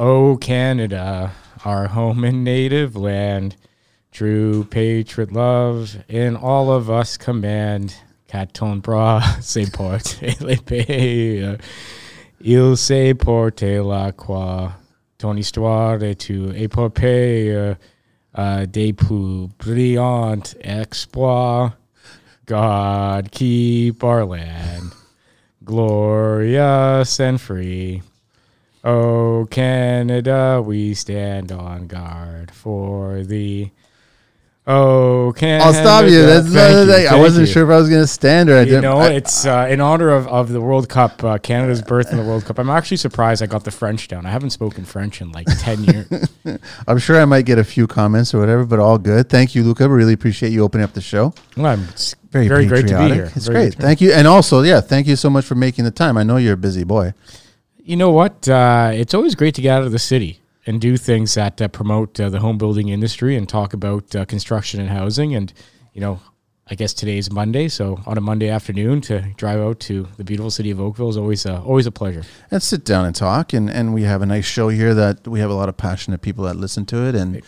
oh Canada, our home and native land, true patriot love in all of us command. Caton bra, se porte le paix, il se porte la croix, ton histoire est tu épopée uh, des plus brillants exploits. God keep our land glorious and free. Oh, Canada, we stand on guard for thee. Oh, Canada. I'll stop you. That's another thing. I wasn't you. sure if I was going to stand or I You didn't. You know, I- it's uh, in honor of, of the World Cup, uh, Canada's birth in the World Cup. I'm actually surprised I got the French down. I haven't spoken French in like 10 years. I'm sure I might get a few comments or whatever, but all good. Thank you, Luca. Really appreciate you opening up the show. Well, I'm- it's very, great to be here. It's Very great. good to be Thank you. And also, yeah, thank you so much for making the time. I know you're a busy boy. You know what? Uh, it's always great to get out of the city and do things that uh, promote uh, the home building industry and talk about uh, construction and housing. And, you know, I guess today's Monday, so on a Monday afternoon to drive out to the beautiful city of Oakville is always uh, always a pleasure. And sit down and talk. And, and we have a nice show here that we have a lot of passionate people that listen to it. And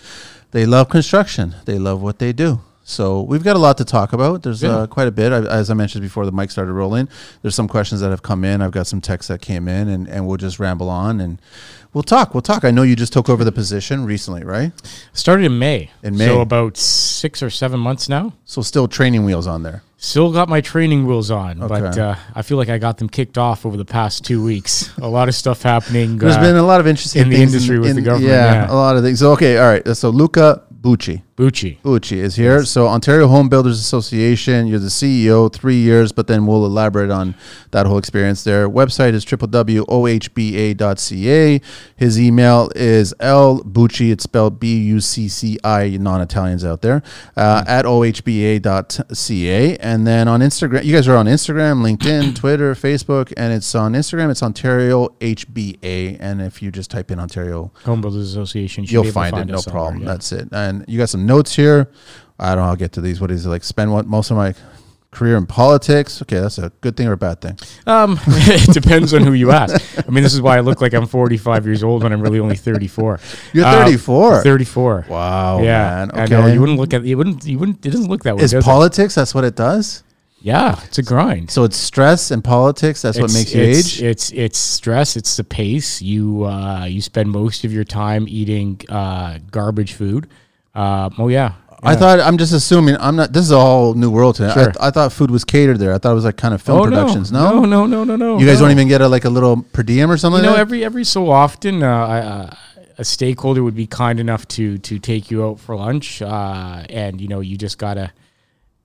they love construction, they love what they do. So we've got a lot to talk about. There's Yeah. uh, quite a bit. I, as I mentioned before, the mic started rolling. There's some questions that have come in. I've got some texts that came in, and, and we'll just ramble on and we'll talk. We'll talk. I know you just took over the position recently, right? Started in May. In May. So about six or seven months now. So still training wheels on there. Still got my training wheels on, but uh, I feel like I got them kicked off over the past two weeks. A lot of stuff happening. There's uh, been a lot of interesting in the industry with the government, Yeah, yeah. a lot of things. So okay, all right. So Luca Bucci. Bucci. Bucci is here. So Ontario Home Builders Association. You're the CEO, three years, but then we'll elaborate on that whole experience there. Website is www.ohba.ca. His email is L Bucci. It's spelled B U C C I. Non-Italians out there uh, at ohba.ca. And then on Instagram, you guys are on Instagram, LinkedIn, Twitter, Facebook, and it's on Instagram. It's Ontario HBA. And if you just type in Ontario Home Builders Association. you you'll to find, it, no problem. yeah. That's it. And you got some notes here. I don't know. I'll get to these. What is it like? Spend what most of my career in politics. Okay, that's a good thing or a bad thing. Um, it depends on who you ask. I mean, this is why I look like I'm 45 years old when I'm really only 34. You're Uh, 34. 34. Wow, yeah, man. I know. Okay. You wouldn't look at you wouldn't you wouldn't. It doesn't look that way. Is does it? politics? That's what it does. Yeah, it's a grind. So it's stress and politics. That's what makes you it's, age. It's it's stress. It's the pace. You uh, you spend most of your time eating uh, garbage food. Uh, oh yeah. I thought I'm just assuming I'm not. This is a whole new world to me. Sure. I, I thought food was catered there. I thought it was like kind of film Oh, productions. No, No, no, no, no, no. You guys no. don't even get a like a little per diem or something. you know like that? every every so often uh, I, uh, a stakeholder would be kind enough to to take you out for lunch uh, and you know you just gotta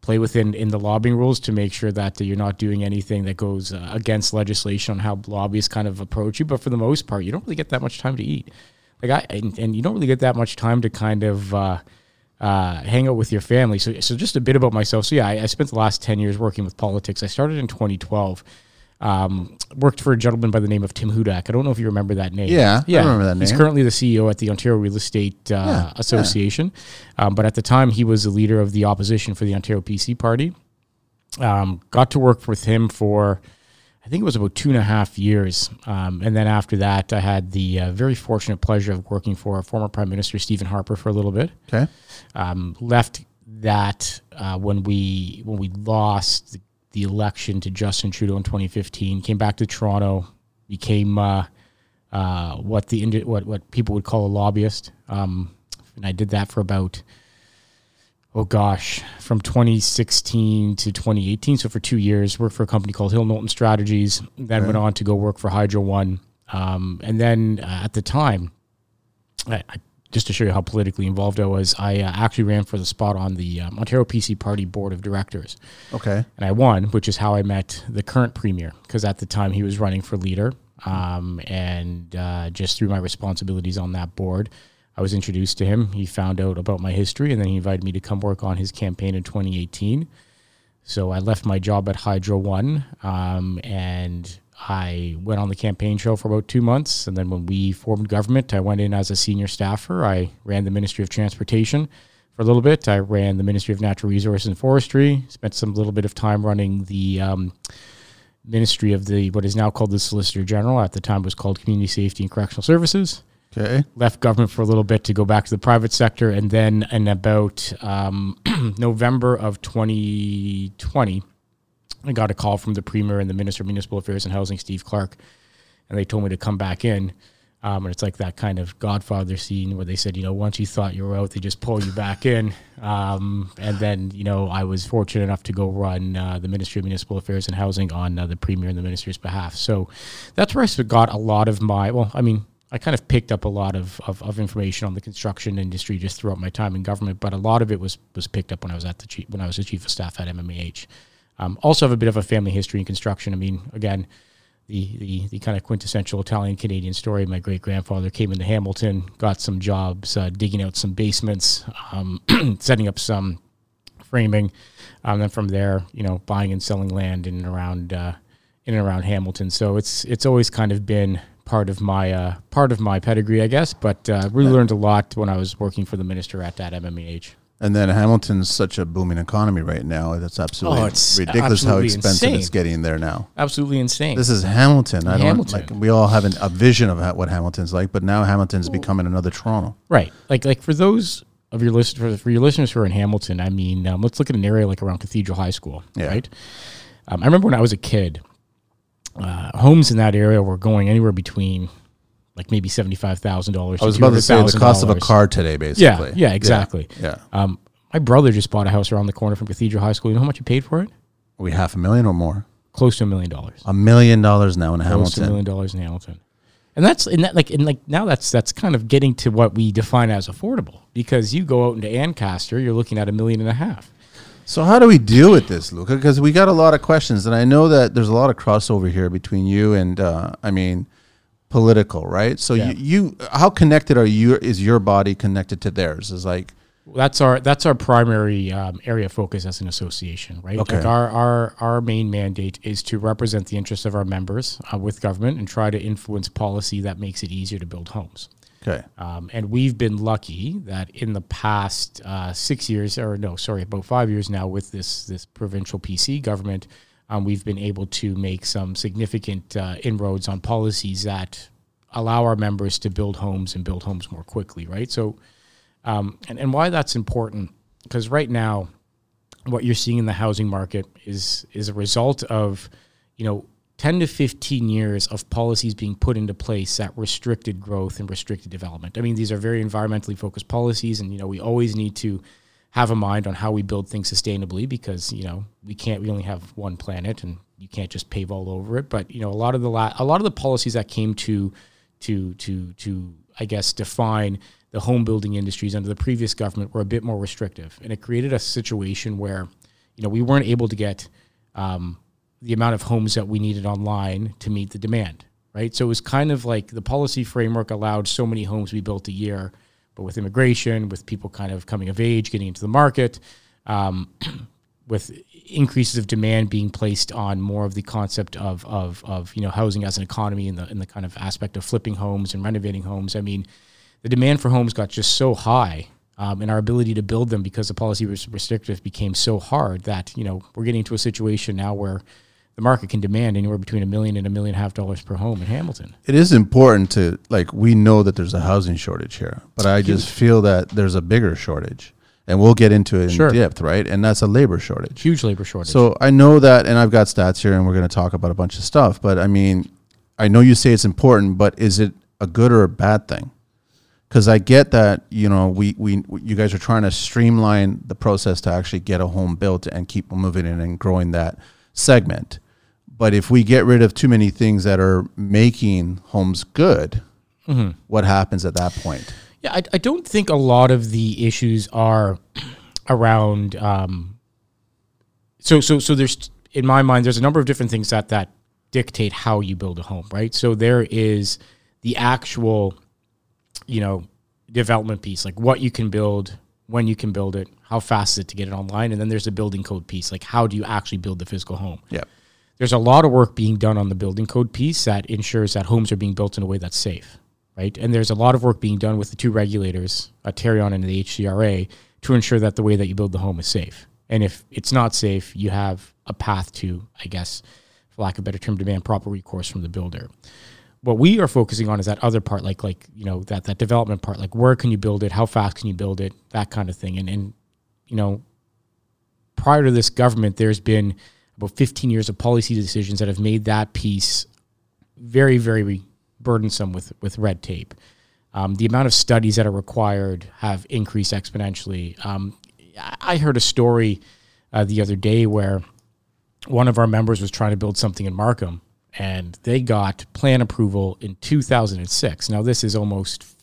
play within in the lobbying rules to make sure that you're not doing anything that goes uh, against legislation on how lobbyists kind of approach you but for the most part you don't really get that much time to eat like I and, and you don't really get that much time to kind of uh, uh, hang out with your family. So, so just a bit about myself. So, yeah, I, I spent the last 10 years working with politics. I started in 2012. Um, worked for a gentleman by the name of Tim Hudak. I don't know if you remember that name. Yeah, yeah. I remember that name. He's currently the CEO at the Ontario Real Estate uh, yeah. Association. Um, but at the time, he was the leader of the opposition for the Ontario PC Party. Um, got to work with him for, I think it was about two and a half years. Um, and then after that, I had the uh, very fortunate pleasure of working for former Prime Minister Stephen Harper for a little bit Okay. um, left that uh, when we when we lost the, the election to Justin Trudeau in 2015. Came back to Toronto, became uh, uh, what the what what people would call a lobbyist, um, and I did that for about oh gosh, from 2016 to 2018. So for two years, worked for a company called Hill Knowlton Strategies. Then went on to go work for Hydro One, um, and then uh, at the time, I, I, just to show you how politically involved I was, I uh, actually ran for the spot on the um, Ontario PC Party board of directors, Okay. and I won, which is how I met the current premier because at the time he was running for leader, um, and uh, just through my responsibilities on that board. I was introduced to him. He found out about my history, and then he invited me to come work on his campaign in 2018. So I left my job at Hydro One, um, and I went on the campaign trail for about two months. And then when we formed government, I went in as a senior staffer. I ran the Ministry of Transportation for a little bit. I ran the Ministry of Natural Resources and Forestry. Spent some little bit of time running the um, Ministry of the what is now called the Solicitor General. At the time, it was called Community Safety and Correctional Services. Okay. left government for a little bit to go back to the private sector, and then in about um, November of 2020, I got a call from the premier and the minister of municipal affairs and housing, Steve Clark, and they told me to come back in. Um, and it's like that kind of Godfather scene where they said, you know, once you thought you were out, they just pull you back in. Um, and then, you know, I was fortunate enough to go run uh, the Ministry of Municipal Affairs and Housing on uh, the Premier and the Minister's behalf. So that's where I got a lot of my, well, I mean, I kind of picked up a lot of, of, of information on the construction industry just throughout my time in government, but a lot of it was was picked up when I was at the chief, when I was the chief of staff at MMAH. Um, also have a bit of a family history in construction. I mean, again, the, the, the kind of quintessential Italian Canadian story. My great grandfather came into Hamilton, got some jobs, uh, digging out some basements, um, setting up some framing, um, then from there, you know, buying and selling land in and around uh, in and around Hamilton. So it's it's always kind of been part of my uh, part of my pedigree, I guess. But uh, really learned a lot when I was working for the minister at that MMAH. And then Hamilton's such a booming economy right now. That's absolutely Oh, it's ridiculous how absolutely expensive it's getting there now. Absolutely insane. This is Hamilton. I don't like. We all have an, a vision of what Hamilton's like, but now Hamilton's becoming another Toronto. Right. Like like for those of your listeners for your listeners who are in Hamilton, I mean, um, let's look at an area like around Cathedral High School. Yeah. Right. Um, I remember when I was a kid, uh, homes in that area were going anywhere between like maybe seventy five thousand dollars. I was about to say the cost of a car today, basically. yeah, yeah, exactly. Yeah. Um, my brother just bought a house around the corner from Cathedral High School. You know how much he paid for it? Are we half a million or more? Close to a million dollars. A million dollars now in Close to a million dollars in Hamilton. And that's in that like in like now that's that's kind of getting to what we define as affordable because you go out into Ancaster, you're looking at a million and a half. So how do we deal with this, Luca? Because we got a lot of questions, and I know that there's a lot of crossover here between you and, uh, I mean, political, right? So Yeah. you, you, how connected are you? Is your body connected to theirs? Is like, That's our that's our primary um, area of focus as an association, right? Okay. Like our, our our main mandate is to represent the interests of our members uh, with government and try to influence policy that makes it easier to build homes. Okay, Um, and we've been lucky that in the past uh, six years, or no, sorry, about five years now, with this this provincial PC government, um, we've been able to make some significant uh, inroads on policies that allow our members to build homes and build homes more quickly. Right. So, um, and and why that's important because right now, what you're seeing in the housing market is is a result of, you know. 10 to 15 years of policies being put into place that restricted growth and restricted development. I mean, these are very environmentally focused policies, and you know we always need to have a mind on how we build things sustainably because you know we can't we only have one planet and you can't just pave all over it. But you know a lot of the la- a lot of the policies that came to to to to I guess define the home building industries under the previous government were a bit more restrictive, and it created a situation where you know we weren't able to get um, the amount of homes that we needed online to meet the demand, right? So it was kind of like the policy framework allowed so many homes to be built a year, but with immigration, with people kind of coming of age, getting into the market, um, with increases of demand being placed on more of the concept of, of, of you know housing as an economy and the, in the kind of aspect of flipping homes and renovating homes. I mean, the demand for homes got just so high um, and our ability to build them because the policy was restrictive became so hard that you know we're getting to a situation now where the market can demand anywhere between a million and a million and a half dollars per home in Hamilton. it is important to like. We know that there's a housing shortage here, but I just feel that there's a bigger shortage, and we'll get into it in Sure. depth, right? And that's a labor shortage. Huge labor shortage. So I know that, and I've got stats here, and we're going to talk about a bunch of stuff. But I mean, I know you say it's important, but is it a good or a bad thing? Because I get that you know we we you guys are trying to streamline the process to actually get a home built and keep moving in and growing that segment. But if we get rid of too many things that are making homes good, what happens at that point? Yeah, I, I don't think a lot of the issues are around. Um, so so so there's in my mind there's a number of different things that that dictate how you build a home, right? So there is the actual, you know, development piece, like what you can build, when you can build it, how fast is it to get it online, and then there's the building code piece, like how do you actually build the physical home? Yeah. There's a lot of work being done on the building code piece that ensures that homes are being built in a way that's safe, right? And there's a lot of work being done with the two regulators, uh, Tarion and the HCRA, to ensure that the way that you build the home is safe. And if it's not safe, you have a path to, I guess, for lack of a better term, demand proper recourse from the builder. what we are focusing on is that other part, like like you know that that development part, like where can you build it, how fast can you build it, that kind of thing. And and you know, prior to this government, there's been about 15 years of policy decisions that have made that piece very very burdensome with with red tape. Um, the amount of studies that are required have increased exponentially. Um, I heard a story uh, the other day where one of our members was trying to build something in Markham, and they got plan approval in 2006. Now this is almost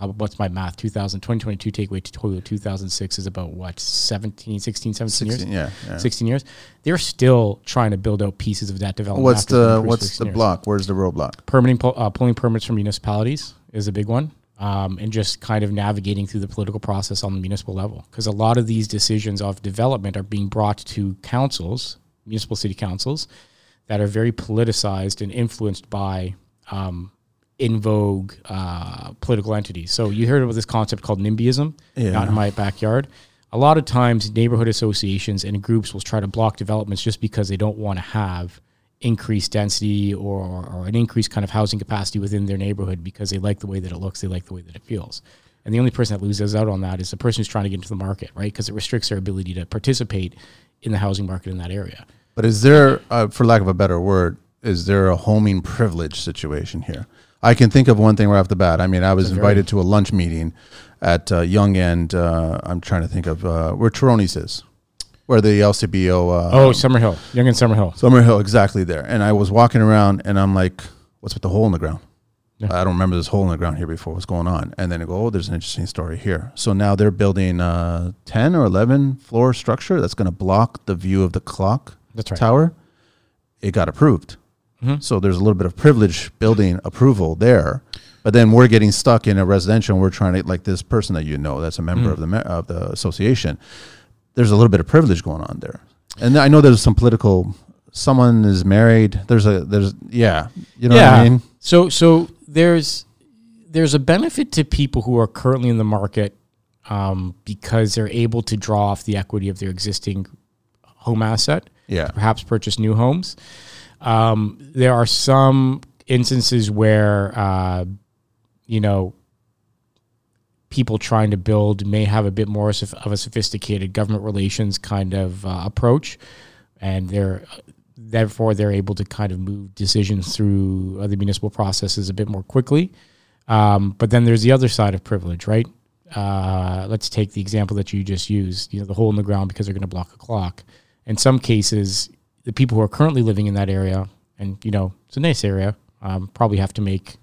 how, what's my math? 2000, 2022 take away to 2006 is about what 17, 16, 17 years. 16, yeah, yeah. 16 years. They're still trying to build out pieces of that development. What's after it's been the what's the years block? Where's the roadblock? permitting uh, pulling permits from municipalities is a big one um, and just kind of navigating through the political process on the municipal level because a lot of these decisions of development are being brought to councils municipal city councils that are very politicized and influenced by um, in vogue uh, political entities so you heard about this concept called nimbyism Yeah. out in my backyard a lot of times neighborhood associations and groups will try to block developments just because they don't want to have increased density or, or an increased kind of housing capacity within their neighborhood because they like the way that it looks, they like the way that it feels. And the only person that loses out on that is the person who's trying to get into the market, right? Because it restricts their ability to participate in the housing market in that area. But is there, uh, for lack of a better word, is there a homing privilege situation here? I can think of one thing right off the bat. I mean, I was invited to a lunch meeting at uh, Yonge and. Uh, I'm trying to think of uh, where Terroni's is, where the LCBO. Uh, Oh, Summerhill, Yonge and Summerhill. Summerhill, exactly there. And I was walking around, and I'm like, "What's with the hole in the ground?" Yeah. I don't remember this hole in the ground here before. What's going on? And then I go, "Oh, there's an interesting story here." So now they're building a ten or eleven floor structure that's going to block the view of the clock That's right. tower. It got approved. Mhm. So there's a little bit of privilege building approval there. But then we're getting stuck in a residential. and We're trying to like this person that you know that's a member Mm. of the of the association. There's a little bit of privilege going on there, and I know there's some political. Someone is married. There's a there's yeah. You know what I mean? So so there's there's a benefit to people who are currently in the market um, because they're able to draw off the equity of their existing home asset, Yeah. perhaps purchase new homes. Um, there are some instances where uh, you know people trying to build may have a bit more of a sophisticated government relations kind of uh, approach, and they're therefore they're able to kind of move decisions through the municipal processes a bit more quickly. Um, but then there's the other side of privilege, right? Uh, let's take the example that you just used. You know, the hole in the ground because they're going to block a clock. In some cases, the people who are currently living in that area, and you know, it's a nice area, um, probably have to make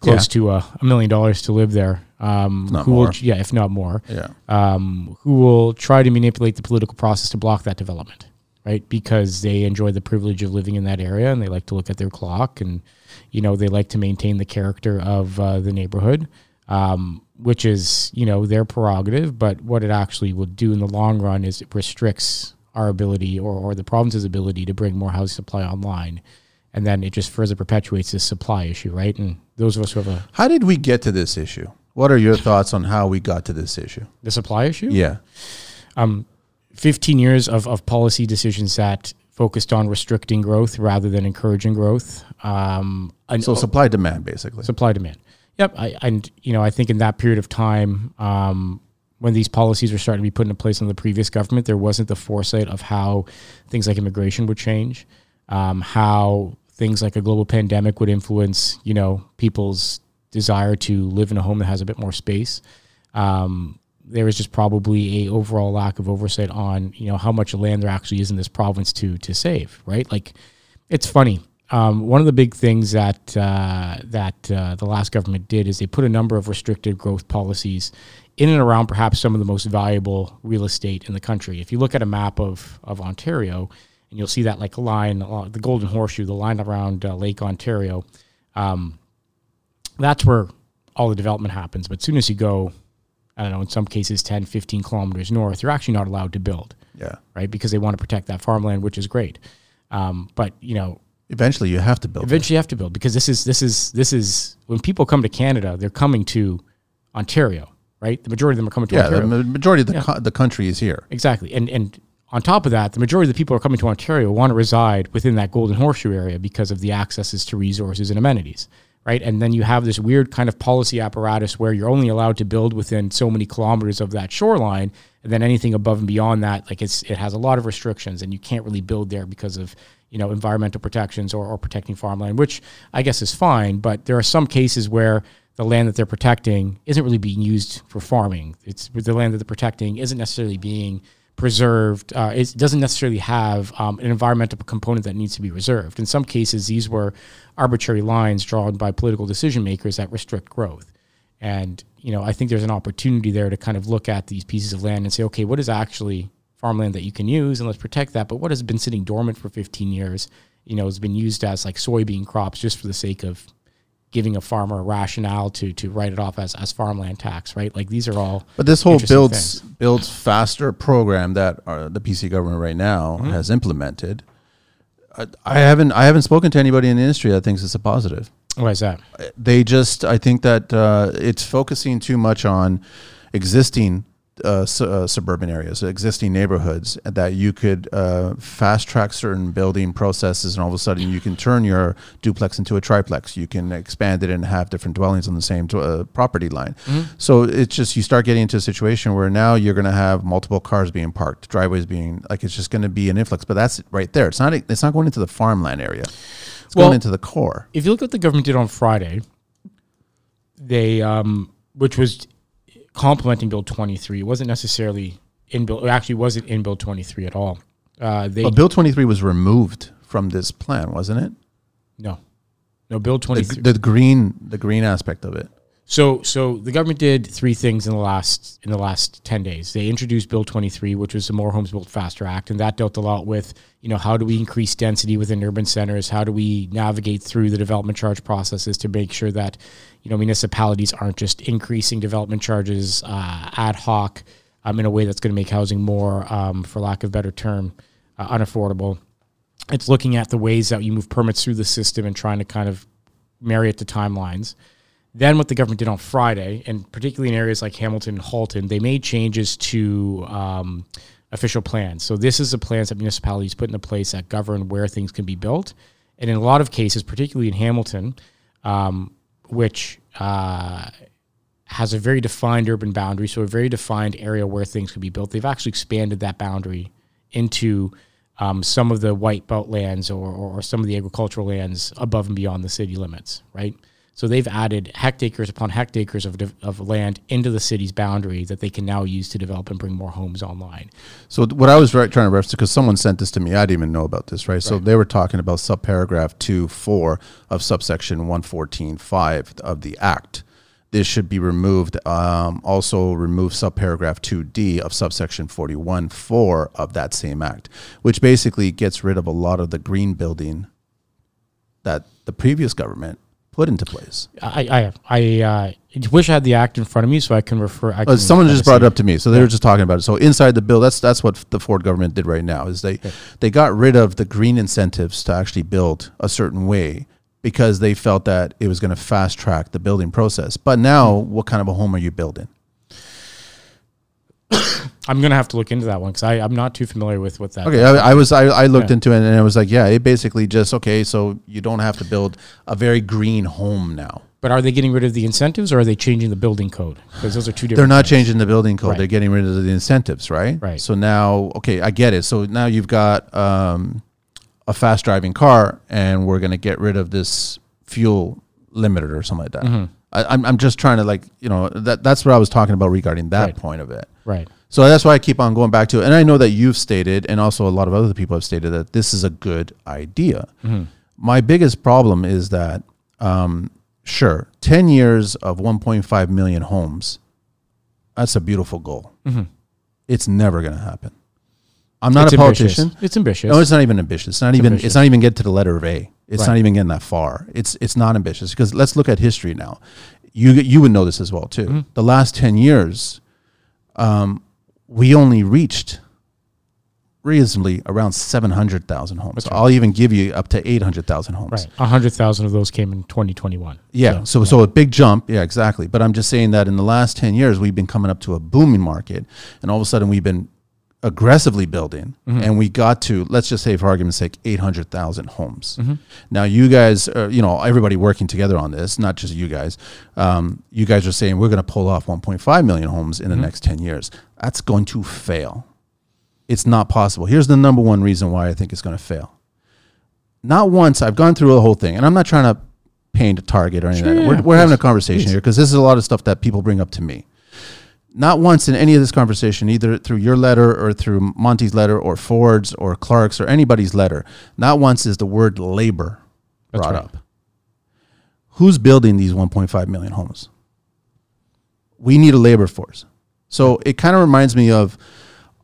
close to a, a million dollars to live there. Um, who more. will, yeah, if not more Yeah. um, who will try to manipulate the political process to block that development, right? Because they enjoy the privilege of living in that area and they like to look at their clock and, you know, they like to maintain the character of uh, the neighborhood, um, which is, you know, their prerogative. But what it actually will do in the long run is it restricts our ability or, or the province's ability to bring more housing supply online. And then it just further perpetuates this supply issue, right? And those of us who have a, How did we get to this issue? What are your thoughts on how we got to this issue? the supply issue. Yeah. Um, 15 years of, of policy decisions that focused on restricting growth rather than encouraging growth. Um, and So supply demand basically. supply demand. Yep. I, and, you know, I think in that period of time, um, when these policies were starting to be put into place in the previous government, there wasn't the foresight of how things like immigration would change, um, how things like a global pandemic would influence, you know, people's desire to live in a home that has a bit more space. Um, there was just probably a overall lack of oversight on, you know, how much land there actually is in this province to to save, right? Like, it's funny. Um, one of the big things that uh, that uh, the last government did is they put a number of restricted growth policies in and around perhaps some of the most valuable real estate in the country. If you look at a map of of Ontario, and you'll see that like a line, uh, the Golden Horseshoe, the line around uh, Lake Ontario, um, that's where all the development happens. But as soon as you go, I don't know, in some cases 10, 15 kilometers north, you're actually not allowed to build, yeah. right? Because they want to protect that farmland, which is great. Um, but you know, Eventually you have to build. eventually you have to build because this is this is this is when people come to Canada, they're coming to Ontario, right? The majority of them are coming to Yeah, Ontario. the majority of the co- the country is here. Exactly. And and on top of that, the majority of the people who are coming to Ontario want to reside within that Golden Horseshoe area because of the accesses to resources and amenities, right? And then you have this weird kind of policy apparatus where you're only allowed to build within so many kilometers of that shoreline, and then anything above and beyond that, like it's it has a lot of restrictions, and you can't really build there because of you know environmental protections or, or protecting farmland, which I guess is fine. But there are some cases where the land that they're protecting isn't really being used for farming. It's the land that they're protecting isn't necessarily being preserved. Uh, it doesn't necessarily have um, an environmental component that needs to be reserved. In some cases, these were arbitrary lines drawn by political decision makers that restrict growth. And you know, I think there's an opportunity there to kind of look at these pieces of land and say, okay, what is actually farmland that you can use, and let's protect that. But what has been sitting dormant for 15 years, you know, has been used as like soybean crops just for the sake of giving a farmer a rationale to to write it off as, as farmland tax, right? Like these are all. But this whole builds things. builds faster program that uh, the PC government right now mm-hmm. has implemented. I, I, haven't I haven't spoken to anybody in the industry that thinks it's a positive. Why is that? They just I think that uh, it's focusing too much on existing uh, su- uh, suburban areas, existing neighborhoods, that you could uh, fast track certain building processes, and all of a sudden you can turn your duplex into a triplex. You can expand it and have different dwellings on the same uh, property line. Mm-hmm. So it's just you start getting into a situation where now you're going to have multiple cars being parked, driveways being like it's just going to be an influx. But that's right there. It's not. It's not going into the farmland area. It's well, going into the core. If you look at what the government did on Friday, they um, which was complementing Bill 23. It wasn't necessarily in Bill. It actually wasn't in Bill 23 at all. Uh, they, Bill 23 was removed from this plan, wasn't it? No, no. Bill 23. The, the green, the green aspect of it. So, so the government did three things in the last in the last ten days. They introduced Bill 23, which was the More Homes Built Faster Act, and that dealt a lot with you know how do we increase density within urban centers? How do we navigate through the development charge processes to make sure that you know municipalities aren't just increasing development charges uh, ad hoc um, in a way that's going to make housing more, um, for lack of a better term, uh, unaffordable. It's looking at the ways that you move permits through the system and trying to kind of marry it to timelines. Then what the government did on Friday, and particularly in areas like Hamilton and Halton, they made changes to um, official plans. So this is the plans that municipalities put into place that govern where things can be built. And in a lot of cases, particularly in Hamilton, um, which uh, has a very defined urban boundary, so a very defined area where things can be built, they've actually expanded that boundary into um, some of the white belt lands or, or, some of the agricultural lands above and beyond the city limits, right? So they've added hectares upon hectares of, of land into the city's boundary that they can now use to develop and bring more homes online. So what I was right, trying to reference, because someone sent this to me, I didn't even know about this, right? right. So they were talking about subparagraph 2, 4 of subsection 114.5 of the Act. This should be removed. Um, also remove subparagraph 2D of subsection 41, 4 of that same Act, which basically gets rid of a lot of the green building that the previous government put into place. I I, I uh, wish I had the act in front of me so I can refer. I can someone just brought it up to me, so they yeah. were just talking about it. So inside the bill, that's that's what the Ford government did right now is they okay. they got rid of the green incentives to actually build a certain way because they felt that it was going to fast track the building process. But now, mm-hmm. what kind of a home are you building? I'm gonna have to look into that one because I'm not too familiar with what that. Okay, I, I, was I, I looked yeah. into it and it was like, yeah, it basically just okay. So you don't have to build a very green home now. But are they getting rid of the incentives or are they changing the building code? Because those are two different. They're not things. changing the building code. Right. They're getting rid of the incentives, right? Right. So now, okay, I get it. So now you've got um, a fast driving car, and we're going to get rid of this fuel limiter or something like that. Mm-hmm. I, am I'm, I'm just trying to like you know that that's what I was talking about regarding that right. point of it. Right. So that's why I keep on going back to it. And I know that you've stated, and also a lot of other people have stated that this is a good idea. Mm-hmm. My biggest problem is that, um, sure, 10 years of 1.5 million homes, that's a beautiful goal. Mm-hmm. It's never going to happen. I'm not it's a politician. Ambitious. It's ambitious. No, it's not even ambitious. It's not it's even. Ambitious. It's not even get to the letter of A. It's right. not even getting that far. It's it's not ambitious because let's look at history now. You you would know this as well too. Mm-hmm. The last ten years, um, we only reached reasonably around 700,000 homes. So I'll even give you up to 800,000 homes. Right. 100,000 of those came in 2021. Yeah. So, so, yeah. so, a big jump. Yeah, exactly. But I'm just saying that in the last 10 years, we've been coming up to a booming market. And all of a sudden, we've been aggressively building and we got to let's just say for argument's sake 800,000 homes. Now you guys uh, you know everybody working together on this, not just you guys. Um, you guys are saying we're going to pull off 1.5 million homes in the next 10 years. That's going to fail. It's not possible. Here's the number one reason why I think it's going to fail. Not once I've gone through the whole thing and I'm not trying to paint a target or anything. Sure, like yeah, we're we're having a conversation Please. here because this is a lot of stuff that people bring up to me not once in any of this conversation, either through your letter or through Monte's letter or Ford's or Clark's or anybody's letter, not once is the word labor That's brought right. up. Who's building these 1.5 million homes? We need a labor force. So it kind of reminds me of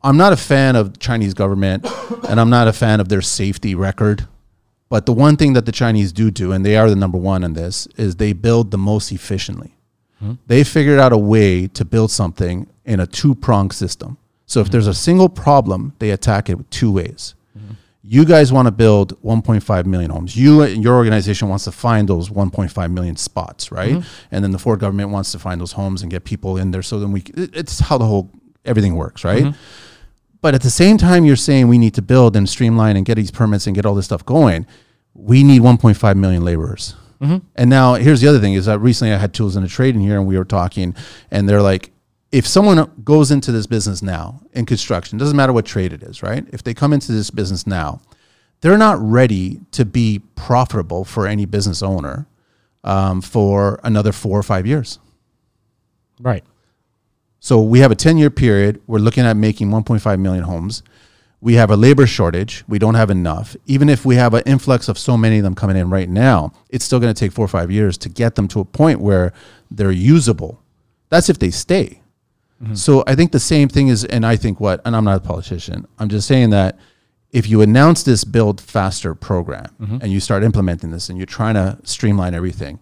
I'm not a fan of Chinese government and I'm not a fan of their safety record. But the one thing that the Chinese do do, and they are the number one in this, is they build the most efficiently they figured out a way to build something in a two pronged system. So if there's a single problem, they attack it with two ways. You guys want to build 1.5 million homes. You and your organization wants to find those 1.5 million spots, right? And then the Ford government wants to find those homes and get people in there. So then we, it- it's how the whole everything works, right? Mm-hmm. But at the same time, you're saying we need to build and streamline and get these permits and get all this stuff going. We need 1.5 million laborers. And now here's the other thing is that recently I had tools in the trade in here and we were talking and they're like, if someone goes into this business now in construction, doesn't matter what trade it is, right? If they come into this business now, they're not ready to be profitable for any business owner um, for another four or five years. Right. So we have a 10 year period. We're looking at making 1.5 million homes. We have a labor shortage. We don't have enough. Even if we have an influx of so many of them coming in right now, it's still going to take four or five years to get them to a point where they're usable. That's if they stay. Mm-hmm. So I think the same thing is, and I think what, and I'm not a politician, I'm just saying that if you announce this build faster program mm-hmm. and you start implementing this and you're trying to streamline everything,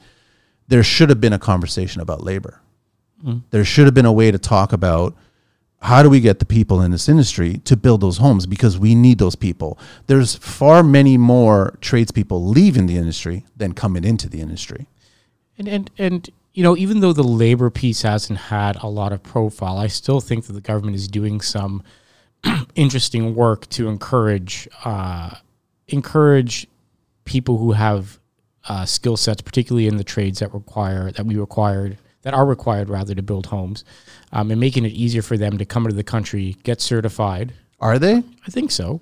there should have been a conversation about labor. Mm. There should have been a way to talk about how do we get the people in this industry to build those homes because we need those people. There's far many more tradespeople leaving the industry than coming into the industry. And and and you know, even though the labor piece hasn't had a lot of profile, I still think that the government is doing some interesting work to encourage uh, encourage people who have uh, skill sets, particularly in the trades that require that we required that are required rather to build homes, um, and making it easier for them to come into the country, get certified. Are they? I think so.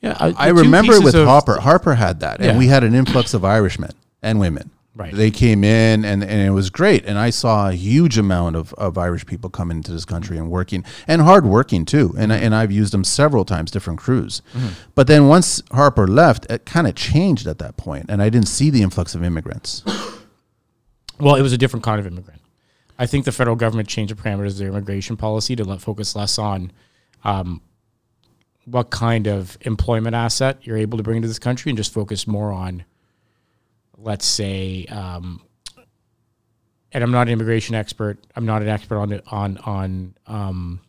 Yeah, uh, I remember with Harper. Harper had that, and Yeah. we had an influx of Irishmen and women. Right. They came in, and, and it was great. And I saw a huge amount of, of Irish people coming into this country and working, and hard working too. And, I- and I've used them several times, different crews. But then once Harper left, it kind of changed at that point, and I didn't see the influx of immigrants. Well, it was a different kind of immigrant. I think the federal government changed the parameters of their immigration policy to let focus less on um, what kind of employment asset you're able to bring into this country and just focus more on, let's say, um, and I'm not an immigration expert. I'm not an expert on on on um,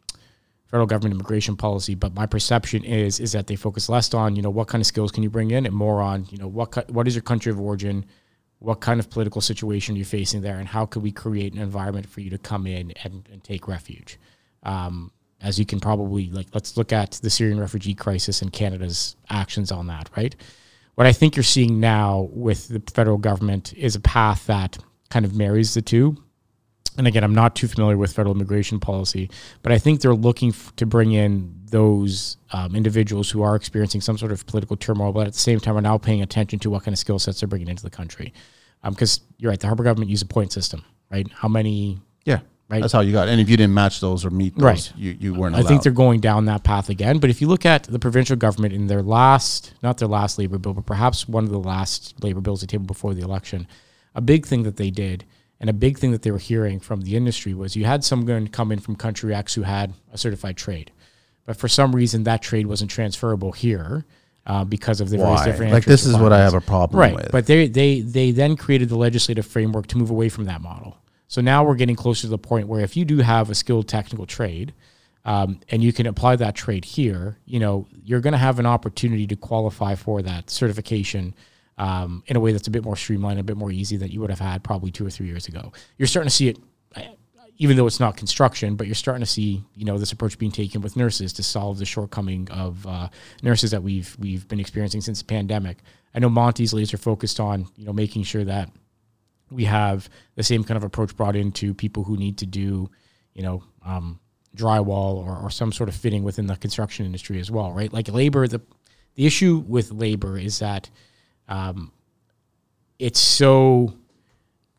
federal government immigration policy, but my perception is is that they focus less on you know what kind of skills can you bring in and more on you know what what is your country of origin, what kind of political situation you're facing there, and how could we create an environment for you to come in and, and take refuge. Um, as you can probably like, let's look at the Syrian refugee crisis and Canada's actions on that, right? What I think you're seeing now with the federal government is a path that kind of marries the two and again, I'm not too familiar with federal immigration policy, but I think they're looking f- to bring in those um, individuals who are experiencing some sort of political turmoil, but at the same time are now paying attention to what kind of skill sets they're bringing into the country. Because you're right, the Harper government used a point system, right? How many? Yeah, Right. That's how you got. it. And if you didn't match those or meet those, Right. you, you weren't I think they're going down that path again. But if you look at the provincial government in their last, not their last labor bill, but perhaps one of the last labor bills they tabled before the election, a big thing that they did and a big thing that they were hearing from the industry was you had someone come in from country X who had a certified trade. But for some reason, that trade wasn't transferable here uh, because of the various Why? different Like this is what I have a problem right. with. But they, they, they then created the legislative framework to move away from that model. So now we're getting closer to the point where if you do have a skilled technical trade, um, and you can apply that trade here, you know, you're going to have an opportunity to qualify for that certification um, in a way that's a bit more streamlined, a bit more easy that you would have had probably two or three years ago. You're starting to see it. Even though it's not construction, but you're starting to see, you know, this approach being taken with nurses to solve the shortcoming of uh, nurses that we've we've been experiencing since the pandemic. I know Monte's laser focused on, you know, making sure that we have the same kind of approach brought into people who need to do, you know, um, drywall or, or some sort of fitting within the construction industry as well, right? Like labor, the the issue with labor is that um, it's so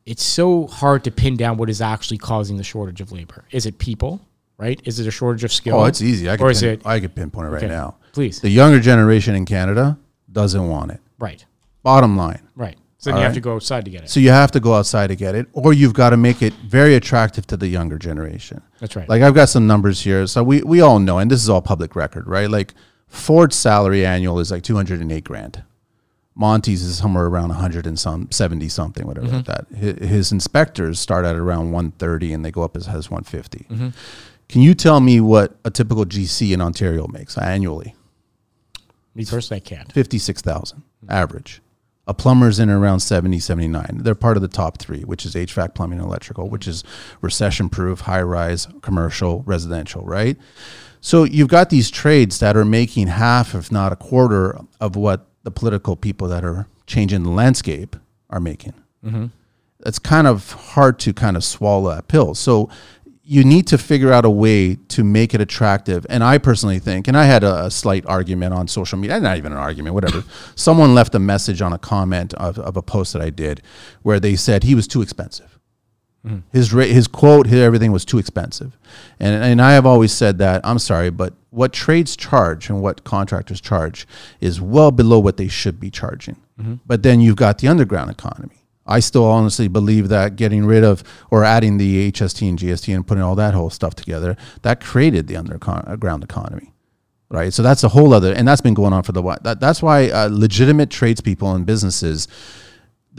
it's so hard to pin down what is actually causing the shortage of labor. Is it people, right? Is it a shortage of skill? Oh, it's easy. I or could is pin, it I could pinpoint it right Okay. now. please? The younger generation in Canada doesn't want it. right, Bottom line. right. So then you have to go outside to get it. So you have to go outside to get it, or you've got to make it very attractive to the younger generation. That's right. Like I've got some numbers here. So we, we all know, and this is all public record, right? Like Ford's salary annual is like 208 grand. Monte's is somewhere around 100 and some 70 something, whatever mm-hmm. like that. His, his inspectors start at around 130 and they go up as, high as 150. Mm-hmm. Can you tell me what a typical GC in Ontario makes annually? Me personally, I can't. 56,000 mm-hmm. average. A plumber's in around 70, 79. They're part of the top three, which is HVAC, plumbing, and electrical, which is recession proof, high rise, commercial, residential, right? So you've got these trades that are making half, if not a quarter, of what the political people that are changing the landscape are making. It's kind of hard to kind of swallow that pill. So you need to figure out a way to make it attractive. And I personally think, and I had a, a slight argument on social media, not even an argument, whatever. Someone left a message on a comment of, of a post that I did where they said he was too expensive. Mm. His his quote, his everything was too expensive, and and I have always said that I'm sorry, but what trades charge and what contractors charge is well below what they should be charging. But then you've got the underground economy. I still honestly believe that getting rid of or adding the HST and GST and putting all that whole stuff together that created the underground economy right? So that's a whole other, and that's been going on for the while. That, that's why uh, legitimate tradespeople and businesses,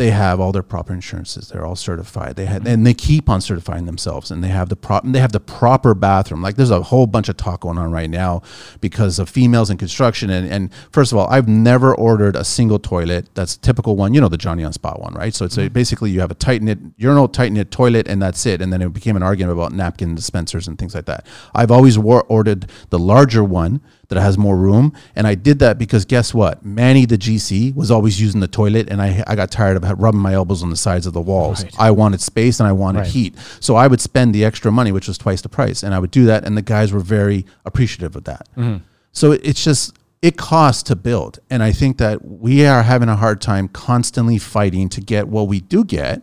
they have all their proper insurances. They're all certified. They have, and they keep on certifying themselves, and they have the prop, they have the proper bathroom. Like there's a whole bunch of talk going on right now because of females in construction. And, and first of all, I've never ordered a single toilet that's a typical one. You know the Johnny on Spot one, right? So it's a, mm-hmm. basically you have a tight knit urinal, tight knit toilet, and that's it. And then it became an argument about napkin dispensers and things like that. I've always war- ordered the larger one that has more room. And I did that because guess what? Manny, the GC, was always using the toilet, and I, I got tired of rubbing my elbows on the sides of the walls. Right. I wanted space and I wanted Right. heat. So I would spend the extra money, which was twice the price, and I would do that. And the guys were very appreciative of that. Mm-hmm. So it- it's just, it costs to build. And I think that we are having a hard time constantly fighting to get what we do get,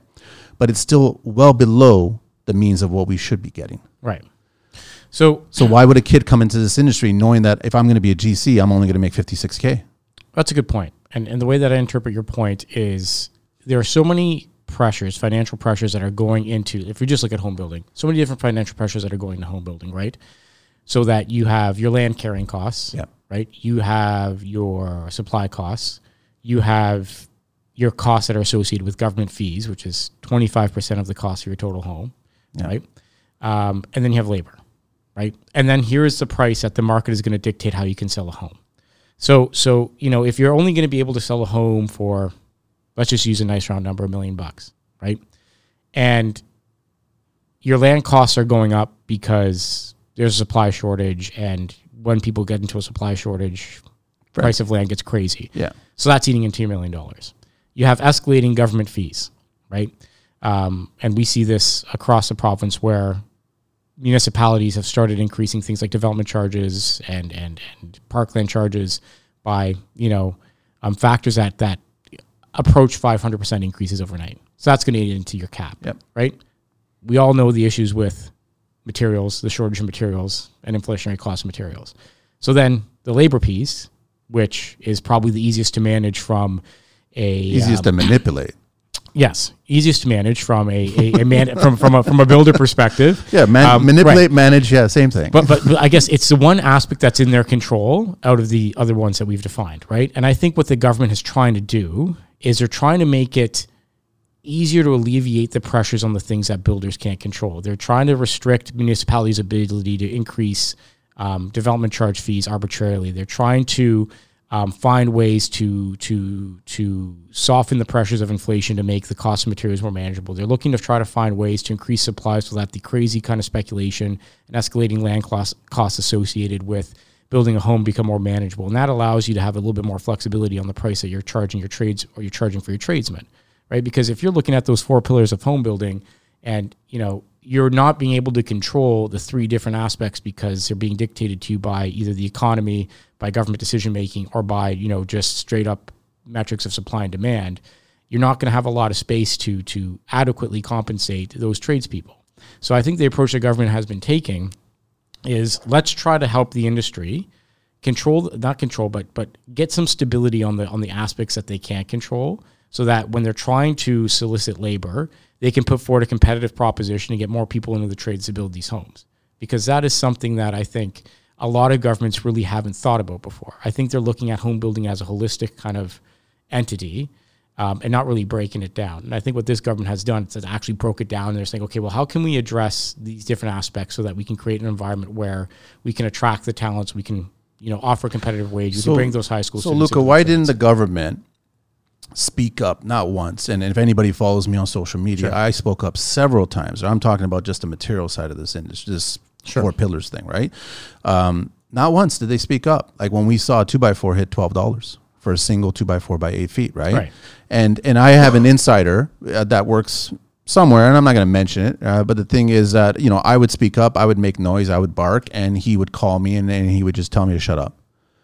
but it's still well below the means of what we should be getting. Right. So So why would a kid come into this industry knowing that if I'm going to be a GC, I'm only going to make 56k? That's a good point. And and the way that I interpret your point is there are so many pressures, financial pressures that are going into if you just look at home building, so many different financial pressures that are going to home building, right? So that you have your land carrying costs, right? You have your supply costs, you have your costs that are associated with government fees, which is 25% of the cost of your total home, right? Um, and then you have labor, right? And then here is the price that the market is going to dictate how you can sell a home. So, so you know, if you're only going to be able to sell a home for, let's just use a nice round number, a million bucks, right? And your land costs are going up because there's a supply shortage, and when people get into a supply shortage, price of land gets crazy. Yeah. So that's eating into your million dollars. You have escalating government fees, right? Um, and we see this across the province where municipalities have started increasing things like development charges and and, and parkland charges by you know um, factors that that approach 500% increases overnight. So that's going to eat into your cap, Yep. right? We all know the issues with materials, the shortage of materials, and inflationary cost of materials. So then the labor piece, which is probably the easiest to manage from a Easiest um, to manipulate. Yes, easiest to manage from a, a, a man from from a, from a builder perspective. Yeah, man, Um, manipulate, right. manage. Yeah, same thing. But, but but I guess it's the one aspect that's in their control out of the other ones that we've defined, right? And I think what the government is trying to do is they're trying to make it easier to alleviate the pressures on the things that builders can't control. They're trying to restrict municipalities' ability to increase um, development charge fees arbitrarily. They're trying to um, find ways to to to soften the pressures of inflation to make the cost of materials more manageable. They're looking to try to find ways to increase supplies so that the crazy kind of speculation and escalating land costs, costs associated with building a home become more manageable. And that allows you to have a little bit more flexibility on the price that you're charging your trades or you're charging for your tradesmen, right? Because if you're looking at those four pillars of home building and, you know, you're not being able to control the three different aspects because they're being dictated to you by either the economy, by government decision making, or by, you know, just straight up metrics of supply and demand, you're not going to have a lot of space to to adequately compensate those tradespeople. So I think the approach the government has been taking is let's try to help the industry control not control but but get some stability on the on the aspects that they can't control so that when they're trying to solicit labor they can put forward a competitive proposition and get more people into the trades to build these homes because that is something that I think a lot of governments really haven't thought about before. I think they're looking at home building as a holistic kind of entity um, and not really breaking it down. And I think what this government has done is actually broke it down. And they're saying, okay, well, how can we address these different aspects so that we can create an environment where we can attract the talents, we can, you know, offer competitive wages, So- we can bring those high school So. Luca, why didn't the government speak up not once? And if anybody follows me on social media, I spoke up several times. I'm talking about just the material side of this industry, this four pillars thing, right? Um, not once did they speak up. Like when we saw a two by four hit twelve dollars for a single two by four by eight feet, right? Right. And and I have an insider uh, that works somewhere, and I'm not going to mention it. Uh, but the thing is that you know I would speak up, I would make noise, I would bark, and he would call me, and, and he would just tell me to shut up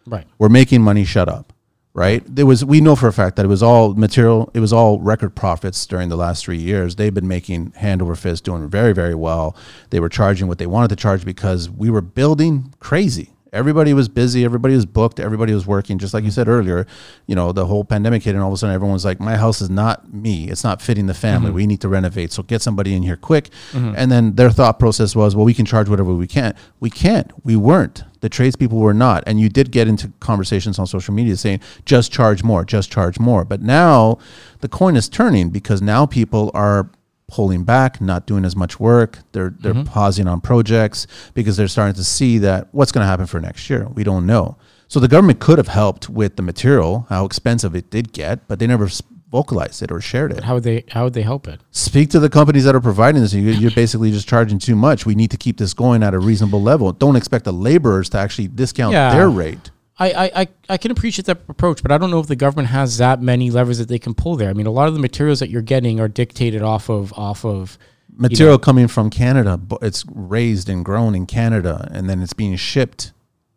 Right. we're making money shut up right? There was we know for a fact that it was all material it was all record profits during the last three years. They've been making hand over fist doing very very well. They were charging what they wanted to charge because we were building crazy everybody was busy everybody was booked everybody was working. Just like you said earlier you know the whole pandemic hit and all of a sudden everyone's like my house is not me. It's not fitting the family. Mm-hmm. We need to renovate. So get somebody in here quick. Mm-hmm. And then their thought process was well we can charge whatever we can. We can't. We weren't. The tradespeople were not. And you did get into conversations on social media saying just charge more just charge more. But now the coin is turning because now people are pulling back, not doing as much work. They're they're mm-hmm. pausing on projects because they're starting to see that what's going to happen for next year. We don't know. So the government could have helped with the material, how expensive it did get, but they never vocalized it or shared it. How would they how would they help it? Speak to the companies that are providing this. You- You're basically just charging too much. We need to keep this going at a reasonable level. Don't expect the laborers to actually discount Yeah. their rate. I, I, I- I can appreciate that approach, but I don't know if the government has that many levers that they can pull there. I mean, a lot of the materials that you're getting are dictated off of off of Material coming from Canada, but it's raised and grown in Canada, and then it's being shipped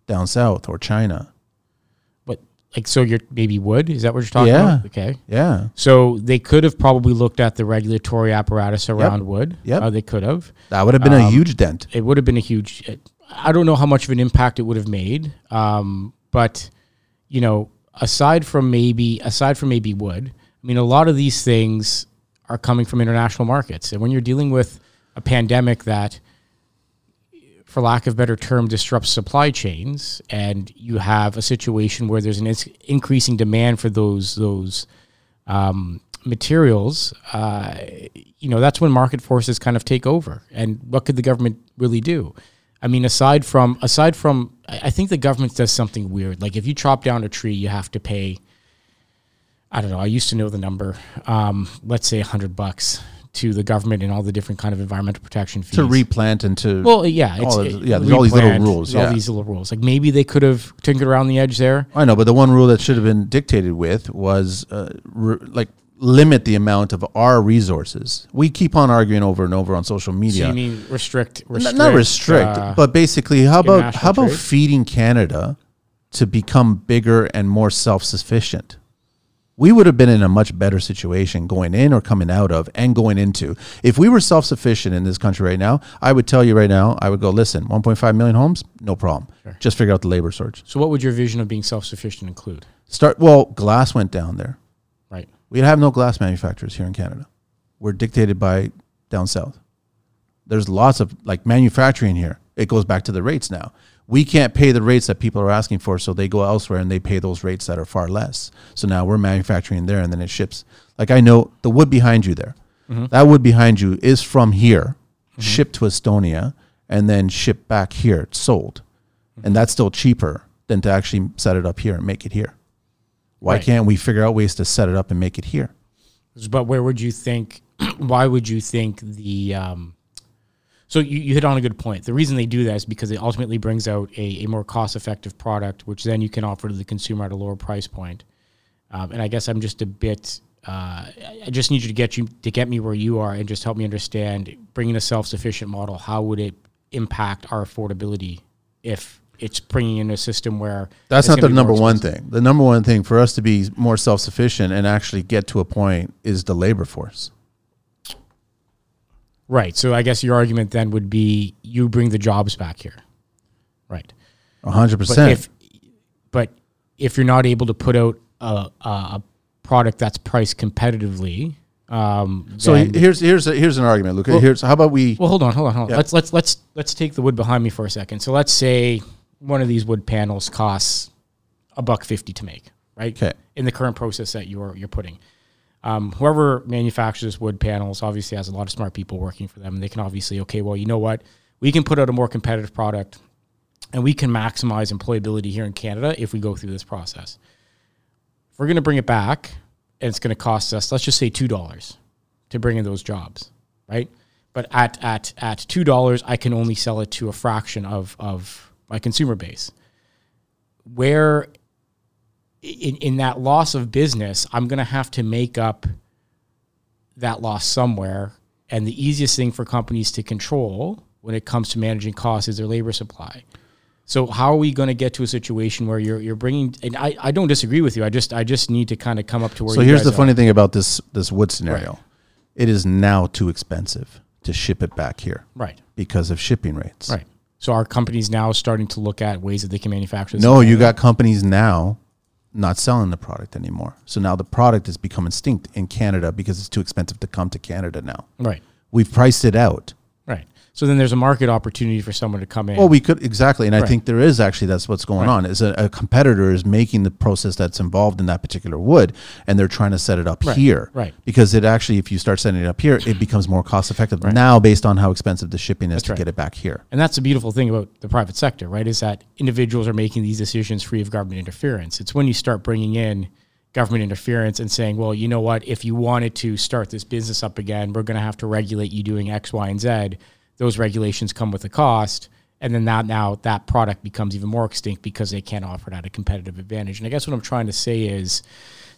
down south or China. But like so you're maybe wood. Is that what you're talking Yeah. about? Okay. Yeah. So they could have probably looked at the regulatory apparatus around wood. Yep. Uh, they could have. That would have been a huge dent. It would have been a huge. I don't know how much of an impact it would have made. Um, but you know, aside from maybe aside from maybe wood, I mean, a lot of these things are coming from international markets, and when you're dealing with a pandemic that, for lack of better term, disrupts supply chains, and you have a situation where there's an increasing demand for those those um, materials, uh, you know, that's when market forces kind of take over. And what could the government really do? I mean, aside from aside from, I think the government does something weird. Like if you chop down a tree, you have to pay. I don't know. I used to know the number. Um, let's say a hundred bucks to the government and all the different kind of environmental protection fees To replant and to Well, yeah, it's, All it- yeah, there's all these little rules, All these little rules. Like maybe they could have tinkered around the edge there. I know, but the one rule that should have been dictated with was uh, re- like limit the amount of our resources. We keep on arguing over and over on social So media. you mean restrict? N- not restrict, uh, but basically, how about how about trade? feeding Canada to become bigger and more self-sufficient? We would have been in a much better situation going in or coming out of and going into. If we were self-sufficient in this country right now, I would tell you right now, I would go, listen, 1.5 million homes, no problem. Just figure out the labor shortage. So what would your vision of being self-sufficient include? Start well, glass went down there. Right. We have no glass manufacturers here in Canada. We're dictated by down south. There's lots of like manufacturing here. It goes back to the rates now. We can't pay the rates that people are asking for, so they go elsewhere and they pay those rates that are far less. So now we're manufacturing there and then it ships. Like I know the wood behind you there. Mm-hmm. That wood behind you is from here, mm-hmm. shipped to Estonia, and then shipped back here, It's sold. And mm-hmm. that's still cheaper than to actually set it up here and make it here. Why Right. can't we figure out ways to set it up and make it here? But where would you think? Why would you think the? Um, so you, you hit on a good point. The reason they do that is because it ultimately brings out a, a more cost-effective product, which then you can offer to the consumer at a lower price point. Um, and I guess I'm just a bit. Uh, I I just need you to get you to get me where you are and just help me understand bringing a self-sufficient model. How would it impact our affordability if it's bringing in a system where That's not the number one thing. The number one thing for us to be more self sufficient and actually get to a point is the labor force. Right. So I guess your argument then would be you bring the jobs back here. Right. hundred But percent. if but if you're not able to put out a, a, a product that's priced competitively, um, So here's here's a, here's an argument. Look, here's how about we? well, hold on, hold on, hold on. Yeah. Let's let's let's let's take the wood behind me for a second. So let's say one of these wood panels costs a buck fifty to make, right? Okay. In the current process that you're you're putting. Um, whoever manufactures wood panels obviously has a lot of smart people working for them. And they can obviously, okay, well, you know what? We can put out a more competitive product and we can maximize employability here in Canada if we go through this process. If we're going to bring it back and it's going to cost us, let's just say $2 to bring in those jobs, right? But at, at, at $2, I can only sell it to a fraction of, of my consumer base. Where in, in that loss of business, I'm going to have to make up that loss somewhere. And the easiest thing for companies to control when it comes to managing costs is their labor supply. So how are we going to get to a situation where you're you're bringing? And I, I don't disagree with you. I just I just need to kind of come up to where. So here's the are. funny thing about this this wood scenario. Right. It is now too expensive to ship it back here right, because of shipping rates. right. So our companies now starting to look at ways that they can manufacture. This No, you got companies now not selling the product anymore. So now the product has become extinct in Canada because it's too expensive to come to Canada now. right, We've priced it out. Right. So then there's a market opportunity for someone to come in. Well, we could exactly, and I think there is actually that's what's going Right. on. Is a, a competitor is making the process that's involved in that particular wood, and they're trying to set it up Right. here, Right. Because it actually, if you start setting it up here, it becomes more cost effective now, based on how expensive the shipping is to right. get it back here. And that's the beautiful thing about the private sector, right? Is that individuals are making these decisions free of government interference. It's when you start bringing in government interference and saying, well, you know what, if you wanted to start this business up again, we're going to have to regulate you doing X, Y, and Z. Those regulations come with a cost. And then that now that product becomes even more extinct because they can't offer it at a competitive advantage. And I guess what I'm trying to say is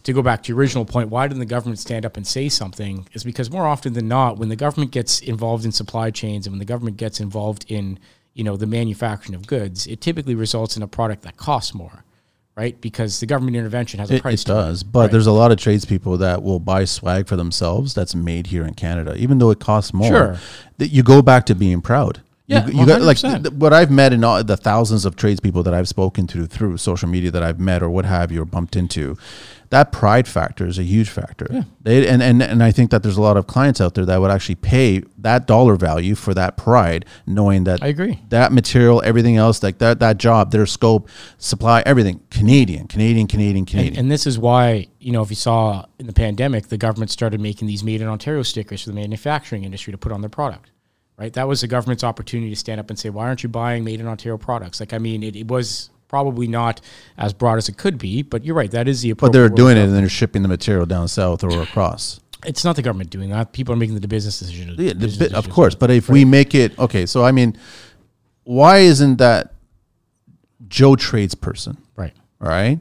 to go back to your original point, why didn't the government stand up and say something? Is because more often than not, when the government gets involved in supply chains and when the government gets involved in you know the manufacturing of goods, it typically results in a product that costs more, right? Because the government intervention has a It, price. it does, but Right. there's a lot of tradespeople that will buy swag for themselves that's made here in Canada, even though it costs more. Sure. That you go back to being proud. Yeah, you, you got like 100%. th- what I've met in all the thousands of tradespeople that I've spoken to through social media that I've met or what have you or bumped into. That pride factor is a huge factor. They, and, and and I think that there's a lot of clients out there that would actually pay that dollar value for that pride, knowing that I agree. that material, everything else, like that that job, their scope, supply, everything, Canadian, Canadian, Canadian, Canadian. And, and this is why, you know, if you saw in the pandemic, the government started making these made in Ontario stickers for the manufacturing industry to put on their product, right? That was the government's opportunity to stand up and say, why aren't you buying made in Ontario products? Like, I mean, it, it was probably not as broad as it could be, but you're right. That is the but they're doing it and they're shipping the material down south or across. It's not the government doing that. People are making the business decision. Yeah, the business bit, of course. But if we make it okay, so I mean, why isn't that Joe tradesperson? Right. All right,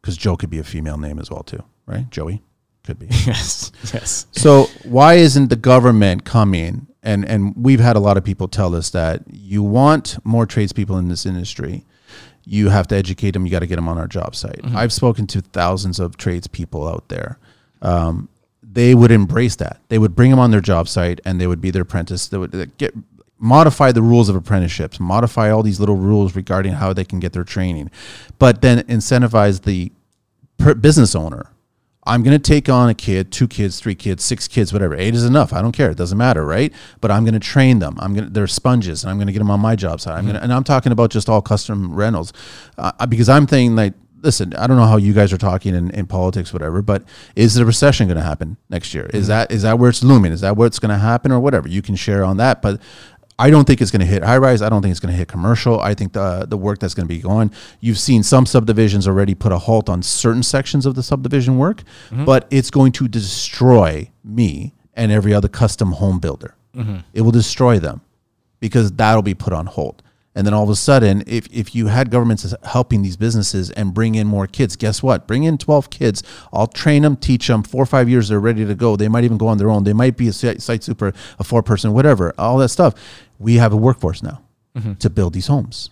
because Joe could be a female name as well too, right? Joey could be. Yes. Yes. So why isn't the government coming and and we've had a lot of people tell us that you want more tradespeople in this industry, you have to educate them. You got to get them on our job site. I've spoken to thousands of tradespeople out there. Um, they would embrace that. They would bring them on their job site and they would be their apprentice. They would uh, get modify the rules of apprenticeships, modify all these little rules regarding how they can get their training, but then incentivize the business owner. I'm going to take on a kid, two kids, three kids, six kids, whatever. Eight is enough. I don't care. It doesn't matter, right? But I'm going to train them. I'm going to, they're sponges and I'm going to get them on my job site. I'm going to, and I'm talking about just all custom rentals uh, because I'm thinking like, listen, I don't know how you guys are talking in, in politics, whatever, but is the recession going to happen next year? Is that, is that where it's looming? Is that where it's going to happen or whatever? You can share on that. But I don't think it's going to hit high rise. I don't think it's going to hit commercial. I think the the work that's going to be going. You've seen some subdivisions already put a halt on certain sections of the subdivision work, mm-hmm. but it's going to destroy me and every other custom home builder. Mm-hmm. It will destroy them because that'll be put on hold. And then all of a sudden, if, if you had governments helping these businesses and bring in more kids, guess what? Bring in 12 kids. I'll train them, teach them. Four or five years, they're ready to go. They might even go on their own. They might be a site super, a four person, whatever, all that stuff. We have a workforce now to build these homes.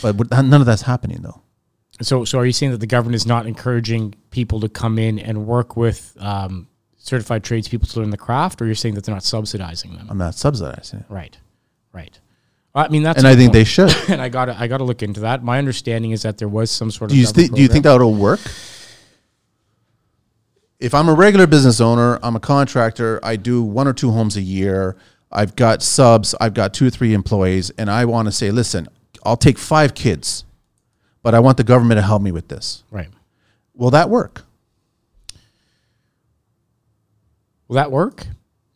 But none of that's happening though. So, so are you saying that the government is not encouraging people to come in and work with um, certified tradespeople to learn the craft, or you're saying that they're not subsidizing them? I'm not subsidizing it. Right, right. I mean, that's And I think they should. and I got to I got to look into that. My understanding is that there was some sort of Do you, government thi- do you think that'll work? If I'm a regular business owner, I'm a contractor, I do one or two homes a year, I've got subs, I've got two or three employees, and I want to say, listen, I'll take five kids, but I want the government to help me with this. right? Will that work? Will that work?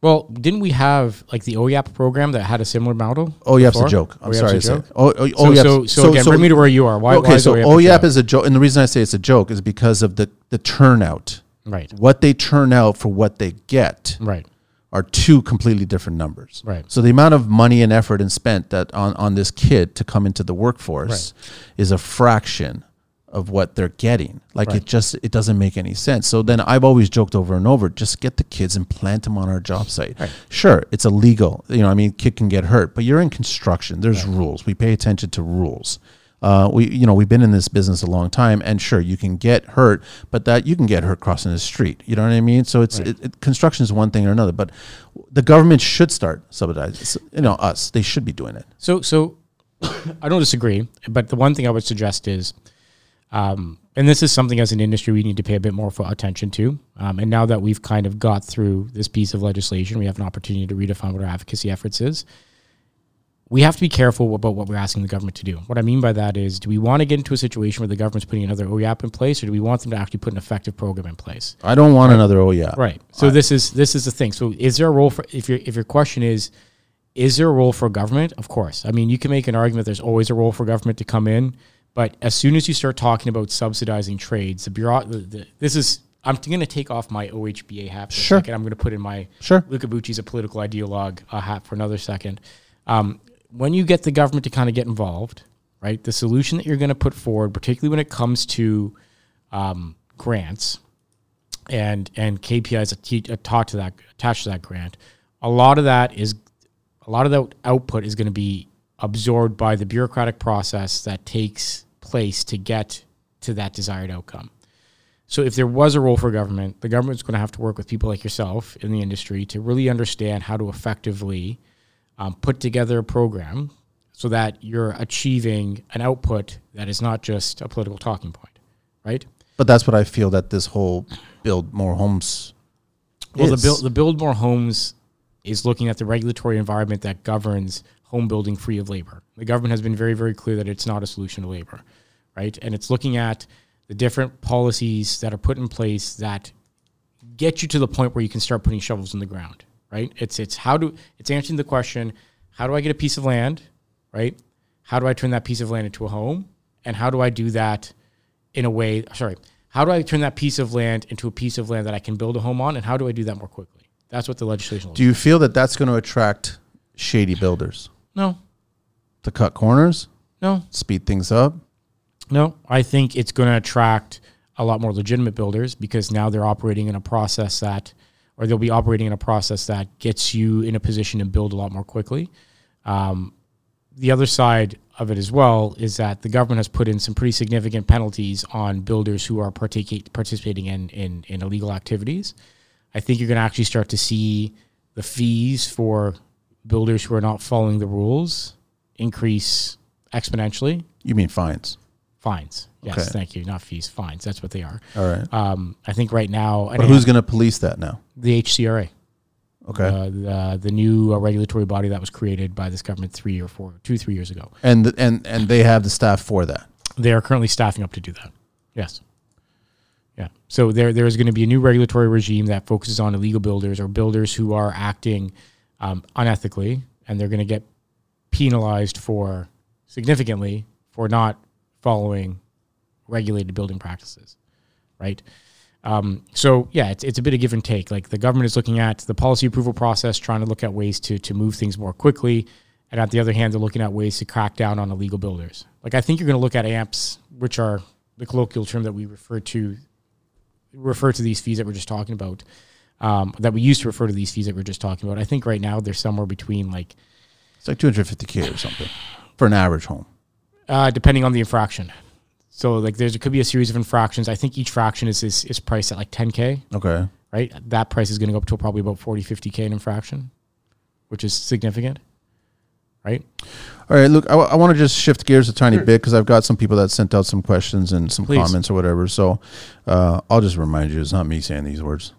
Well, didn't we have like the OYAP program that had a similar model? Oh, yap's before? a joke. I'm OYAP's sorry a to say. joke? Oh, oh, So, oh, so, so, again, bring me to where you are. Why, okay, why is so OYAP a OYAP joke? is a joke, and the reason I say it's a joke is because of the the turnout. right, What they turn out for what they get. right, are two completely different numbers. Right. So the amount of money and effort and spent that on, on this kid to come into the workforce is a fraction of what they're getting. Like Right. it just it doesn't make any sense. So then I've always joked over and over, just get the kids and plant them on our job site. Right. Sure, it's illegal. You know, I mean, kid can get hurt, but you're in construction. There's rules. We pay attention to rules. Uh, we, you know, we've been in this business a long time, and sure, you can get hurt, but that you can get hurt crossing the street. You know what I mean? So it's it, it, construction is one thing or another, but the government should start subsidizing. You know, us they should be doing it. So, so I don't disagree, but the one thing I would suggest is, um, and this is something as an industry we need to pay a bit more attention to. Um, and now that we've kind of got through this piece of legislation, we have an opportunity to redefine what our advocacy efforts is. We have to be careful about what we're asking the government to do. What I mean by that is, do we want to get into a situation where the government's putting another OYAP in place, or do we want them to actually put an effective program in place? I don't want another. Oh yeah, Right. So this is this is the thing. So is there a role for if your if your question is is there a role for government? Of course. I mean, you can make an argument there's always a role for government to come in, but as soon as you start talking about subsidizing trades, the bureau the, the, this is I'm going to take off my OHBA hat for Sure. a second. I'm going to put in my Sure. Luca Bucci's a political ideologue uh, hat for another second. Um, when you get the government to kind of get involved, right? The solution that you're going to put forward, particularly when it comes to um, grants, and and KPIs attached to that attached to that grant. A lot of that is a lot of that output is going to be absorbed by the bureaucratic process that takes place to get to that desired outcome. So if there was a role for government, the government's going to have to work with people like yourself in the industry to really understand how to effectively um, put together a program so that you're achieving an output that is not just a political talking point, right? But that's what I feel that this whole build more homes. Well, the build the build more homes is looking at the regulatory environment that governs home building free of labor. The government has been very very clear that it's not a solution to labor, right? And it's looking at the different policies that are put in place that get you to the point where you can start putting shovels in the ground, right? It's it's how do it's answering the question, how do I get a piece of land, right? How do I turn that piece of land into a home? And how do I do that in a way, sorry, how do I turn that piece of land into a piece of land that I can build a home on? And how do I do that more quickly? That's what the legislation looks Do you feel that that's going to attract shady builders No, to cut corners, no, speed things up? No. I think it's going to attract a lot more legitimate builders because now they're operating in a process that, or they'll be operating in a process that gets you in a position to build a lot more quickly. Um, the other side of it as well is that the government has put in some pretty significant penalties on builders who are participating in, in, in illegal activities. I think you're going to actually start to see the fees for builders who are not following the rules increase exponentially. You mean fines? Fines. Yes, Okay. thank you. Not fees, fines. That's what they are. All right. Um, I think right now, But who's going to police that now? the HCRA, Okay. uh, the, the new uh, regulatory body that was created by this government three or four, two, three years ago. and and and they have the staff for that. They are currently staffing up to do that. Yes. Yeah. So there, there is going to be a new regulatory regime that focuses on illegal builders or builders who are acting um, unethically and they're going to get penalized for significantly for not following regulated building practices, right? Um, so yeah, it's, it's a bit of give and take. Like the government is looking at the policy approval process, trying to look at ways to to move things more quickly, and at the other hand, they're looking at ways to crack down on illegal builders. Like I think you're going to look at amps, which are the colloquial term that we refer to refer to these fees that we're just talking about. Um, that we used to refer to these fees that we're just talking about. I think right now they're somewhere between like It's like 250k or something for an average home. Uh, depending on the infraction. So like there's it could be a series of infractions. I think each fraction is is, is priced at like 10k, Okay. right? That price is going to go up to probably about 40, 50k an infraction, which is significant, right? All right, look, I, want to just shift gears a tiny bit because I've got some people that sent out some questions and some Please. comments or whatever. So uh, I'll just remind you, it's not me saying these words.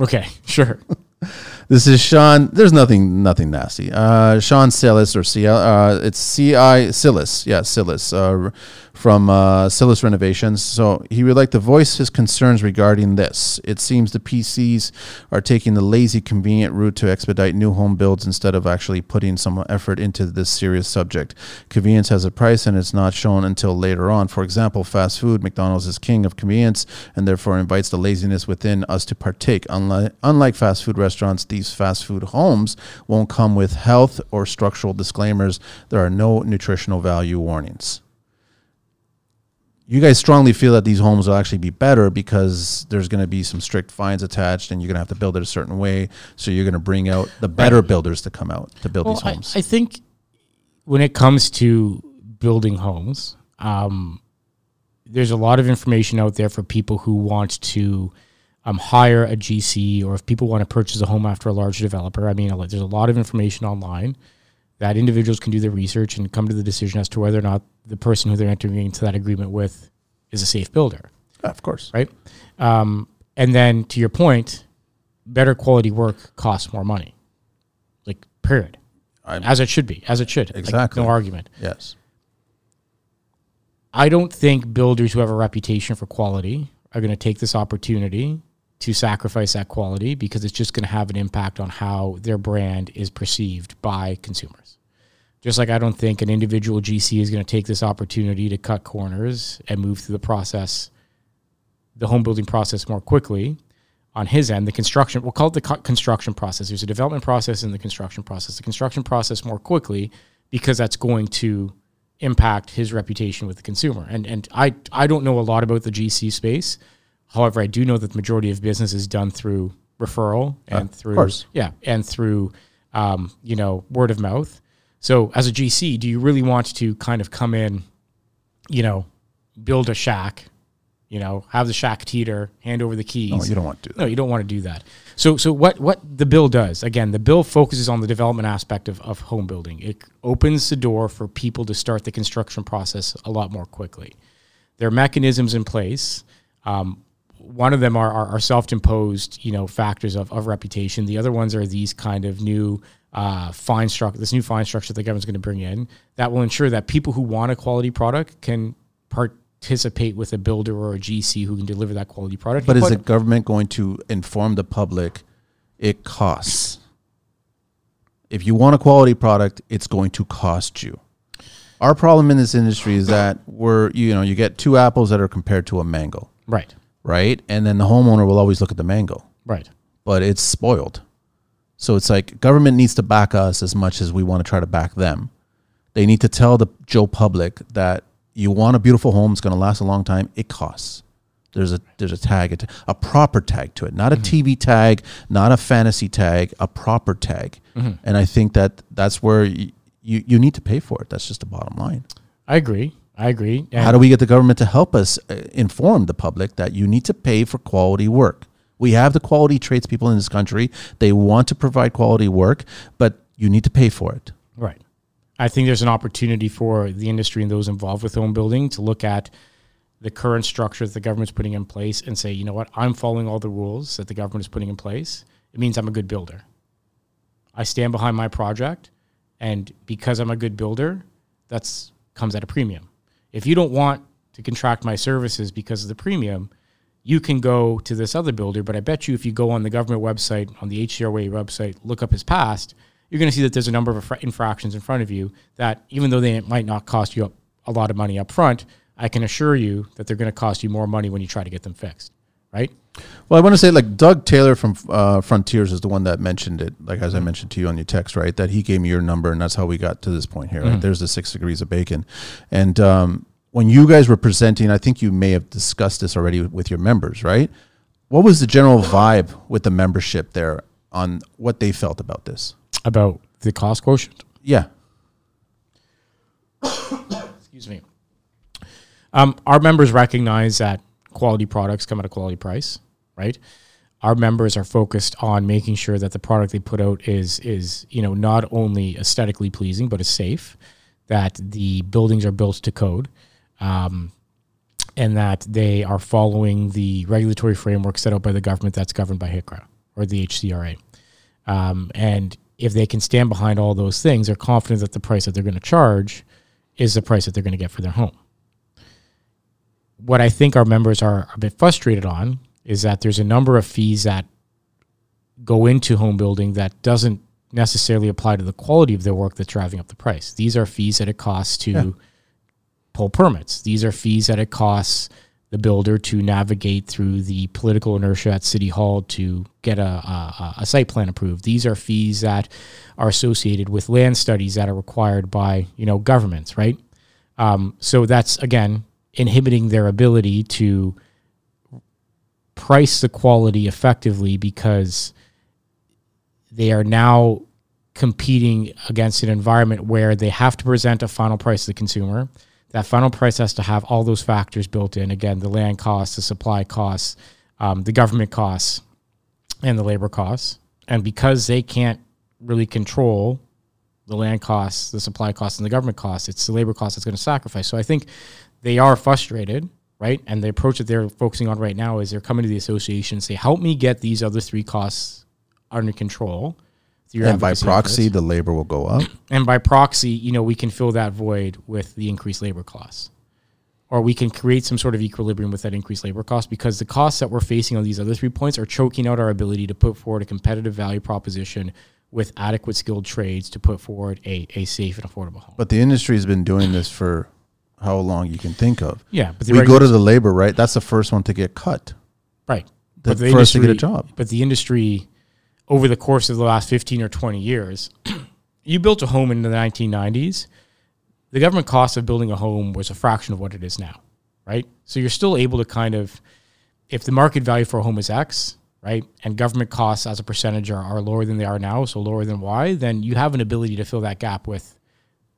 Okay, sure. This is Sean. There's nothing, nothing nasty. Uh, Sean Silas or CL. Uh, it's C I Silas. Yeah, Silas. Uh, from uh, Silas Renovations. So he would like to voice his concerns regarding this. It seems the PCs are taking the lazy, convenient route to expedite new home builds instead of actually putting some effort into this serious subject. Convenience has a price, and it's not shown until later on. For example, fast food. McDonald's is king of convenience, and therefore invites the laziness within us to partake. Unlike, unlike fast food restaurants, these fast food homes won't come with health or structural disclaimers. There are no nutritional value warnings. You guys strongly feel that these homes will actually be better because there's going to be some strict fines attached, and you're going to have to build it a certain way. So you're going to bring out the better builders to come out to build Well, these homes. I think when it comes to building homes, um, there's a lot of information out there for people who want to um, hire a GC or if people want to purchase a home after a large developer. I mean, there's a lot of information online that individuals can do their research and come to the decision as to whether or not the person who they're entering into that agreement with is a safe builder of course, right? Um, and then to your point, better quality work costs more money. Like period, I'm- as it should be, as it should. Like, Exactly. no argument. yes. I don't think builders who have a reputation for quality are going to take this opportunity to sacrifice that quality because it's just going to have an impact on how their brand is perceived by consumers. Just like I don't think an individual GC is going to take this opportunity to cut corners and move through the process, the home building process more quickly on his end. The construction, we'll call it the construction process. There's a development process and the construction process. The construction process more quickly because that's going to impact his reputation with the consumer. And and I I don't know a lot about the GC space. However, I do know that the majority of business is done through referral and through yeah, and through um, you know word of mouth. So as a GC, do you really want to kind of come in, you know, build a shack, you know, have the shack teeter, hand over the keys? No, you don't want to do that. No, you don't want to do that. So, so what what the bill does again? The bill focuses on the development aspect of, of home building. It opens the door for people to start the construction process a lot more quickly. There are mechanisms in place. Um, one of them are, are, are self-imposed, you know, factors of, of reputation. The other ones are these kind of new uh, fine structure, this new fine structure that the government's going to bring in that will ensure that people who want a quality product can participate with a builder or a GC who can deliver that quality product. But is the government going to inform the public it costs? If you want a quality product, it's going to cost you. Our problem in this industry is that we're, you know, you get two apples that are compared to a mango, right? Right? And then the homeowner will always look at the mango, Right. but it's spoiled. So it's like government needs to back us as much as we want to try to back them. They need to tell the Joe public that you want a beautiful home, it's going to last a long time. It costs. There's a there's a tag, a, proper tag to it, not a mm-hmm. TV tag, not a fantasy tag, a proper tag. Mm-hmm. And I think that that's where y- you you need to pay for it. That's just the bottom line. I agree. I agree. And How do we get the government to help us uh, inform the public that you need to pay for quality work? We have the quality tradespeople in this country. They want to provide quality work, but you need to pay for it. right. I think there's an opportunity for the industry and those involved with home building to look at the current structure that the government's putting in place and say, you know what, I'm following all the rules that the government is putting in place. It means I'm a good builder. I stand behind my project, and because I'm a good builder, that's comes at a premium. If you don't want to contract my services because of the premium, you can go to this other builder. But I bet you, if you go on the government website, on the HCRA website, look up his past, you're going to see that there's a number of infractions in front of you that, even though they might not cost you a lot of money up front, I can assure you that they're going to cost you more money when you try to get them fixed, right? Well, I want to say like Doug Taylor from uh, Frontiers is the one that mentioned it. Like as I mentioned to you on your text, right? That he gave me your number, and that's how we got to this point here. Right? There's the six degrees of bacon, and um, when you guys were presenting, I think you may have discussed this already with your members, right? What was the general vibe with the membership there on what they felt about this? About the cost quotient. Yeah, Excuse me. Um, our members recognize that quality products come at a quality price, right? Our members are focused on making sure that the product they put out is is you know not only aesthetically pleasing but is safe, that the buildings are built to code, um, and that they are following the regulatory framework set out by the government that's governed by HICRA or the HCRA. Um, and if they can stand behind all those things, they're confident that the price that they're going to charge is the price that they're going to get for their home. What I think our members are a bit frustrated on is that there's a number of fees that go into home building that doesn't necessarily apply to the quality of their work that's driving up the price. These are fees that it costs to Yeah. pull permits. These are fees that it costs the builder to navigate through the political inertia at City Hall to get a, a, a site plan approved. These are fees that are associated with land studies that are required by you know governments, right? Um, so that's again inhibiting their ability to price the quality effectively because they are now competing against an environment where they have to present a final price to the consumer. That final price has to have all those factors built in. Again, the land costs, the supply costs, um, the government costs, and the labor costs. And because they can't really control the land costs, the supply costs, and the government costs, it's the labor costs that's going to sacrifice. So I think they are frustrated, right? And the approach that they're focusing on right now is they're coming to the association and say, help me get these other three costs under control. and by proxy, efforts. the labor will go up. and by proxy, you know, we can fill that void with the increased labor costs. Or we can create some sort of equilibrium with that increased labor cost because the costs that we're facing on these other three points are choking out our ability to put forward a competitive value proposition with adequate skilled trades to put forward a, a safe and affordable home. But the industry has been doing this for how long you can think of. yeah, but the We go to the labor, right? That's the first one to get cut. right. The But the first to get a industry- job. But the industry, over the course of the last 15 or 20 years, you built a home in the 1990s. The government cost of building a home was a fraction of what it is now, right? So you're still able to kind of, if the market value for a home is X, right, and government costs as a percentage are, are lower than they are now, so lower than Y, then you have an ability to fill that gap with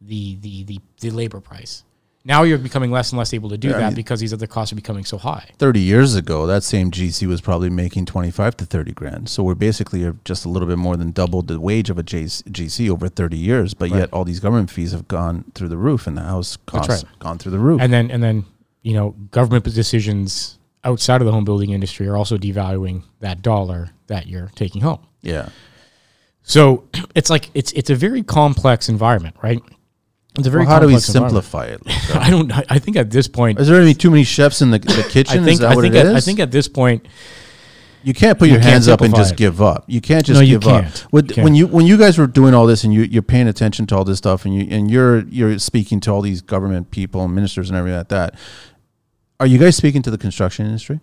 the the the, the labor price. Now you're becoming less and less able to do Yeah, I that mean- because these other costs are becoming so high. 30 years ago, that same GC was probably making 25 to 30 grand. So we're basically just a little bit more than doubled the wage of a GC over 30 years. But yet all these government fees have gone through the roof and the house costs right. gone through the roof. and then and then you know government decisions outside of the home building industry are also devaluing that dollar that you're taking home. yeah. So it's like it's it's a very complex environment, right? It's a very Well, how do we simplify it? I don't. I- think at this point, Is there any too many chefs in the, the kitchen? I think is that I what think it at, is? I think at this point, You can't put You your can't hands up and just it. give up. You can't just No, you give up. can't. With, You when you when you guys were doing all this and you you're paying attention to all this stuff and you and you're you're speaking to all these government people and ministers and everything like that. Are you guys speaking to the construction industry?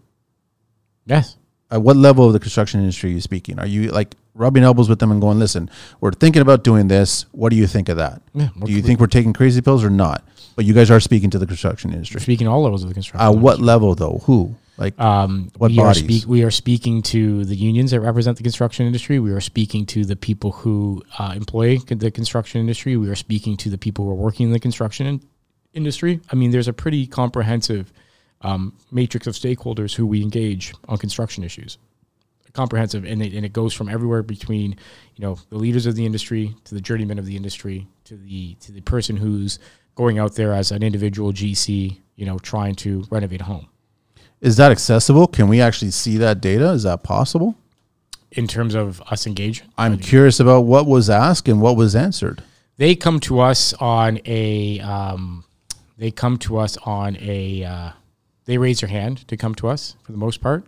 yes, At what level of the construction industry are you speaking? Are you like rubbing elbows with them and going, "Listen, we're thinking about doing this. What do you think of that? Yeah, do you think we're taking crazy pills or not?" But you guys are speaking to the construction industry. speaking all levels of the construction. Uh, what level though? Who? Like Um, What we are bodies? speak, we are speaking to the unions that represent the construction industry. We are speaking to the people who uh, employ the construction industry. We are speaking to the people who are working in the construction in- industry. I mean, there's a pretty comprehensive um, matrix of stakeholders who we engage on construction issues. Comprehensive, and it, and it goes from everywhere between, you know, the leaders of the industry to the journeyman of the industry to the to the person who's going out there as an individual GC, you know, trying to renovate a home. is that accessible? Can we actually see that data? Is that possible? in terms of us engaging. I'm curious about what was asked and what was answered. They come to us on a. Um, they come to us on a. Uh, they raise their hand to come to us for the most part,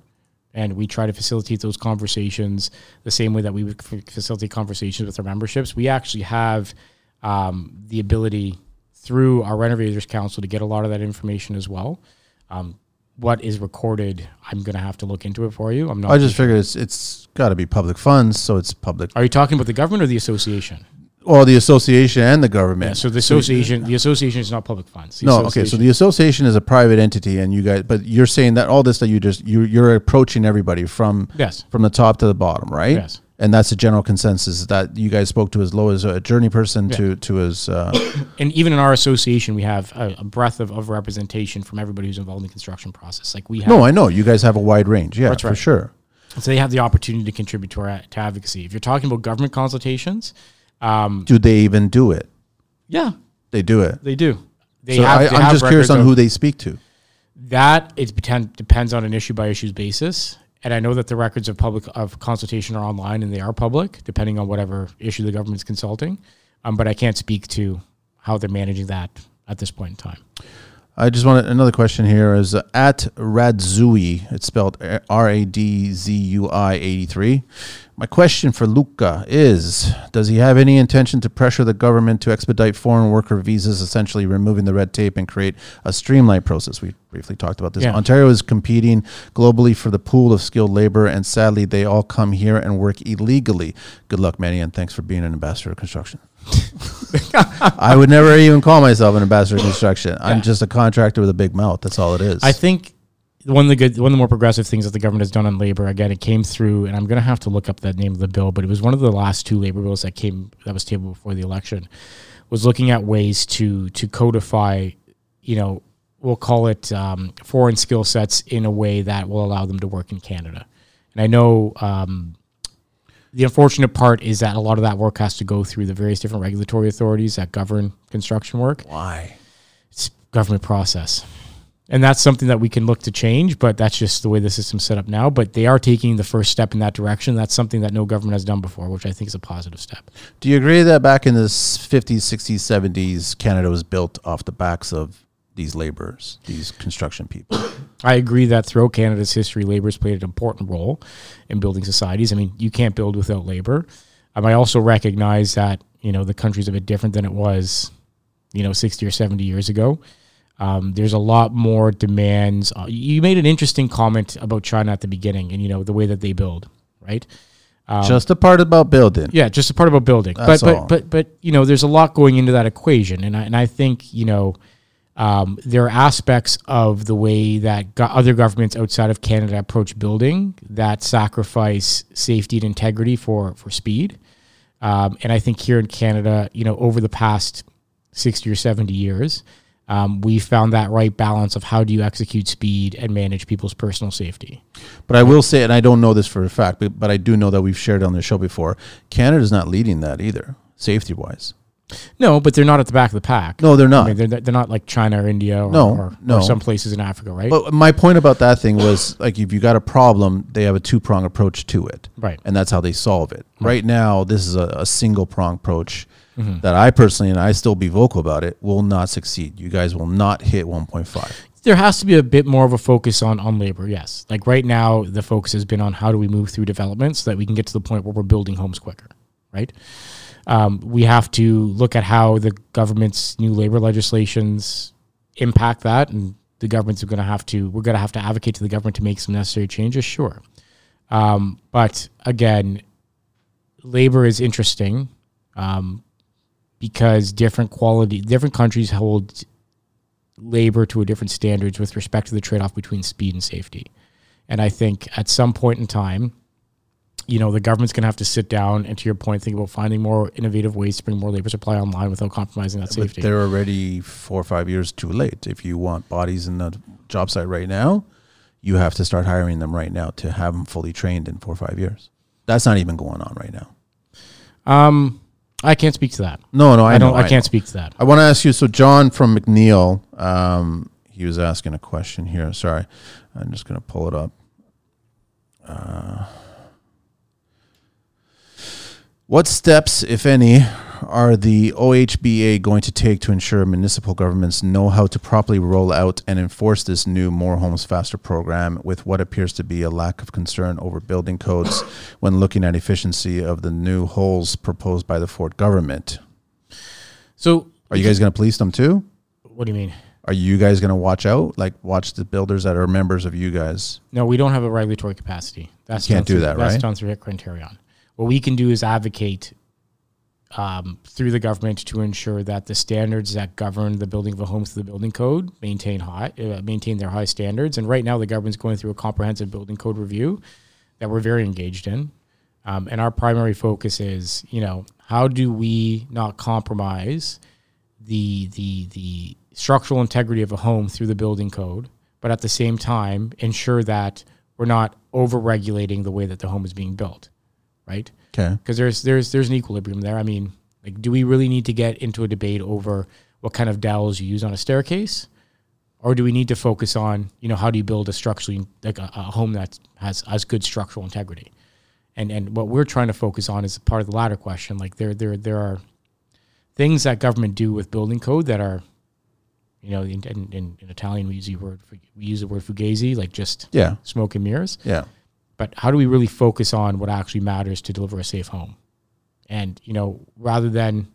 and we try to facilitate those conversations the same way that we would f- facilitate conversations with our memberships. We actually have um, the ability through our renovators council to get a lot of that information as well. Um, what is recorded, I'm going to have to look into it for you. I'm not. I just figured it's it's got to be public funds, so it's public. Are you talking about the government or the association? Well, the association and the government. Yeah, so the association, the association is not public funds. The no, okay. So the association is a private entity, and you guys, but you're saying that all this that you just you you're approaching everybody from yes, from the top to the bottom, right? yes. And that's the general consensus that you guys spoke to as low as a journey person Yeah. to to as uh, and even in our association, we have a, a breadth of, of representation from everybody who's involved in the construction process. Like we have, no, I know you guys have a wide range, yeah, That's for sure. so they have the opportunity to contribute to our to advocacy. If you're talking about government consultations, um, Do they even do it? yeah, They do it. they do. They so have, I, have just curious on of- who they speak to. that. It depends on an issue by issues basis. And I know that the records of public of consultation are online and they are public, depending on whatever issue the government's consulting. Um, but I can't speak to how they're managing that at this point in time. I just want another question here is uh, at Radzui. It's spelled R A D Z U I 83. My question for Luca is Does he have any intention to pressure the government to expedite foreign worker visas, essentially removing the red tape and create a streamlined process? We briefly talked about this. Yeah. Ontario is competing globally for the pool of skilled labor, and sadly, they all come here and work illegally. Good luck, Manny, and thanks for being an ambassador of construction. I would never even call myself an ambassador of construction. I'm just a contractor with a big mouth. That's all it is. I think one of the good, one of the more progressive things that the government has done on labor. Again, it came through, and I'm going to have to look up that name of the bill, but it was one of the last two labor bills that came that was tabled before the election. Was looking at ways to to codify, you know, we'll call it um, foreign skill sets in a way that will allow them to work in Canada. And I know um, the unfortunate part is that a lot of that work has to go through the various different regulatory authorities that govern construction work why. it's government process. And that's something that we can look to change, but that's just the way the system's set up now. But they are taking the first step in that direction. That's something that no government has done before, which I think is a positive step. Do you agree that back in the 50s, 60s, 70s, Canada was built off the backs of these laborers, these construction people? I agree that throughout Canada's history, labor has played an important role in building societies. I mean, you can't build without labor. Um, I also recognize that you know the country's a bit different than it was, you know, sixty or seventy years ago. Um, there's a lot more demands. Uh, you made an interesting comment about China at the beginning, and you know the way that they build, right? just a part about building. Yeah, just a part about building. That's but, all. but but but you know, there's a lot going into that equation, and I and I think you know, um, there are aspects of the way that go- other governments outside of Canada approach building that sacrifice safety and integrity for for speed. Um, and I think here in Canada, you know, over the past sixty or seventy years. Um, we found that right balance of how do you execute speed and manage people's personal safety. But I will say, and I don't know this for a fact, but, but I do know that we've shared on the show before. Canada's not leading that either, safety wise. No, but they're not at the back of the pack. No, they're I not. mean, they're, they're not like China or India or, No, or, no. or some places in Africa, right? But my point about that thing was like if you got a problem, they have a two prong approach to it. right. And that's how they solve it. Right now, this is a, a single prong approach Mm-hmm. that I personally, and I still be vocal about it, will not succeed. You guys will not hit 1.5. There has to be a bit more of a focus on on labor. Yes, like right now, the focus has been on how do we move through development so that we can get to the point where we're building homes quicker, right? Um, we have to look at how the government's new labor legislations impact that, and the government's going to have to. We're going to have to advocate to the government to make some necessary changes. Sure, um, but again, labor is interesting um, because different quality, different countries hold labor to a different standards with respect to the trade-off between speed and safety. And I think at some point in time, you know, the government's going to have to sit down and, to your point, think about finding more innovative ways to bring more labor supply online without compromising that But safety. they're already four or five years too late. If you want bodies in the job site right now, you have to start hiring them right now to have them fully trained in four or five years. That's not even going on right now. Um, I can't speak to that. No, no, I, I, don't. know, I, can't speak to that. I want to ask you. So, John from McNeil, um, he was asking a question here. Sorry, I'm just going to pull it up. Uh, what steps, if any, are the OHBA going to take to ensure municipal governments know how to properly roll out and enforce this new More Homes Faster program with what appears to be a lack of concern over building codes when looking at efficiency of the new holes proposed by the Ford government? So, Are you guys going to police them too? what do you mean? Are you guys going to watch out? Like watch the builders that are members of you guys? No, we don't have a regulatory capacity. That's You can't do through- that, That's right? done through Tarion. What we can do is advocate um, through the government to ensure that the standards that govern the building of a home through the building code maintain high, uh, maintain their high standards. And right now, the government's going through a comprehensive building code review that we're very engaged in. Um, and our primary focus is, you know, how do we not compromise the the the structural integrity of a home through the building code, but at the same time ensure that we're not over regulating the way that the home is being built, right? Okay. Because there's there's there's an equilibrium there. I mean, like, do we really need to get into a debate over what kind of dowels you use on a staircase, or do we need to focus on you know how do you build a structurally like a, a home that has has good structural integrity? And and what we're trying to focus on is part of the latter question. Like there there there are things that government do with building code that are, you know, in, in, in, in Italian we use the word we use the word fugazi, like just Yeah. smoke and mirrors. Yeah. But how do we really focus on what actually matters to deliver a safe home? And you know, rather than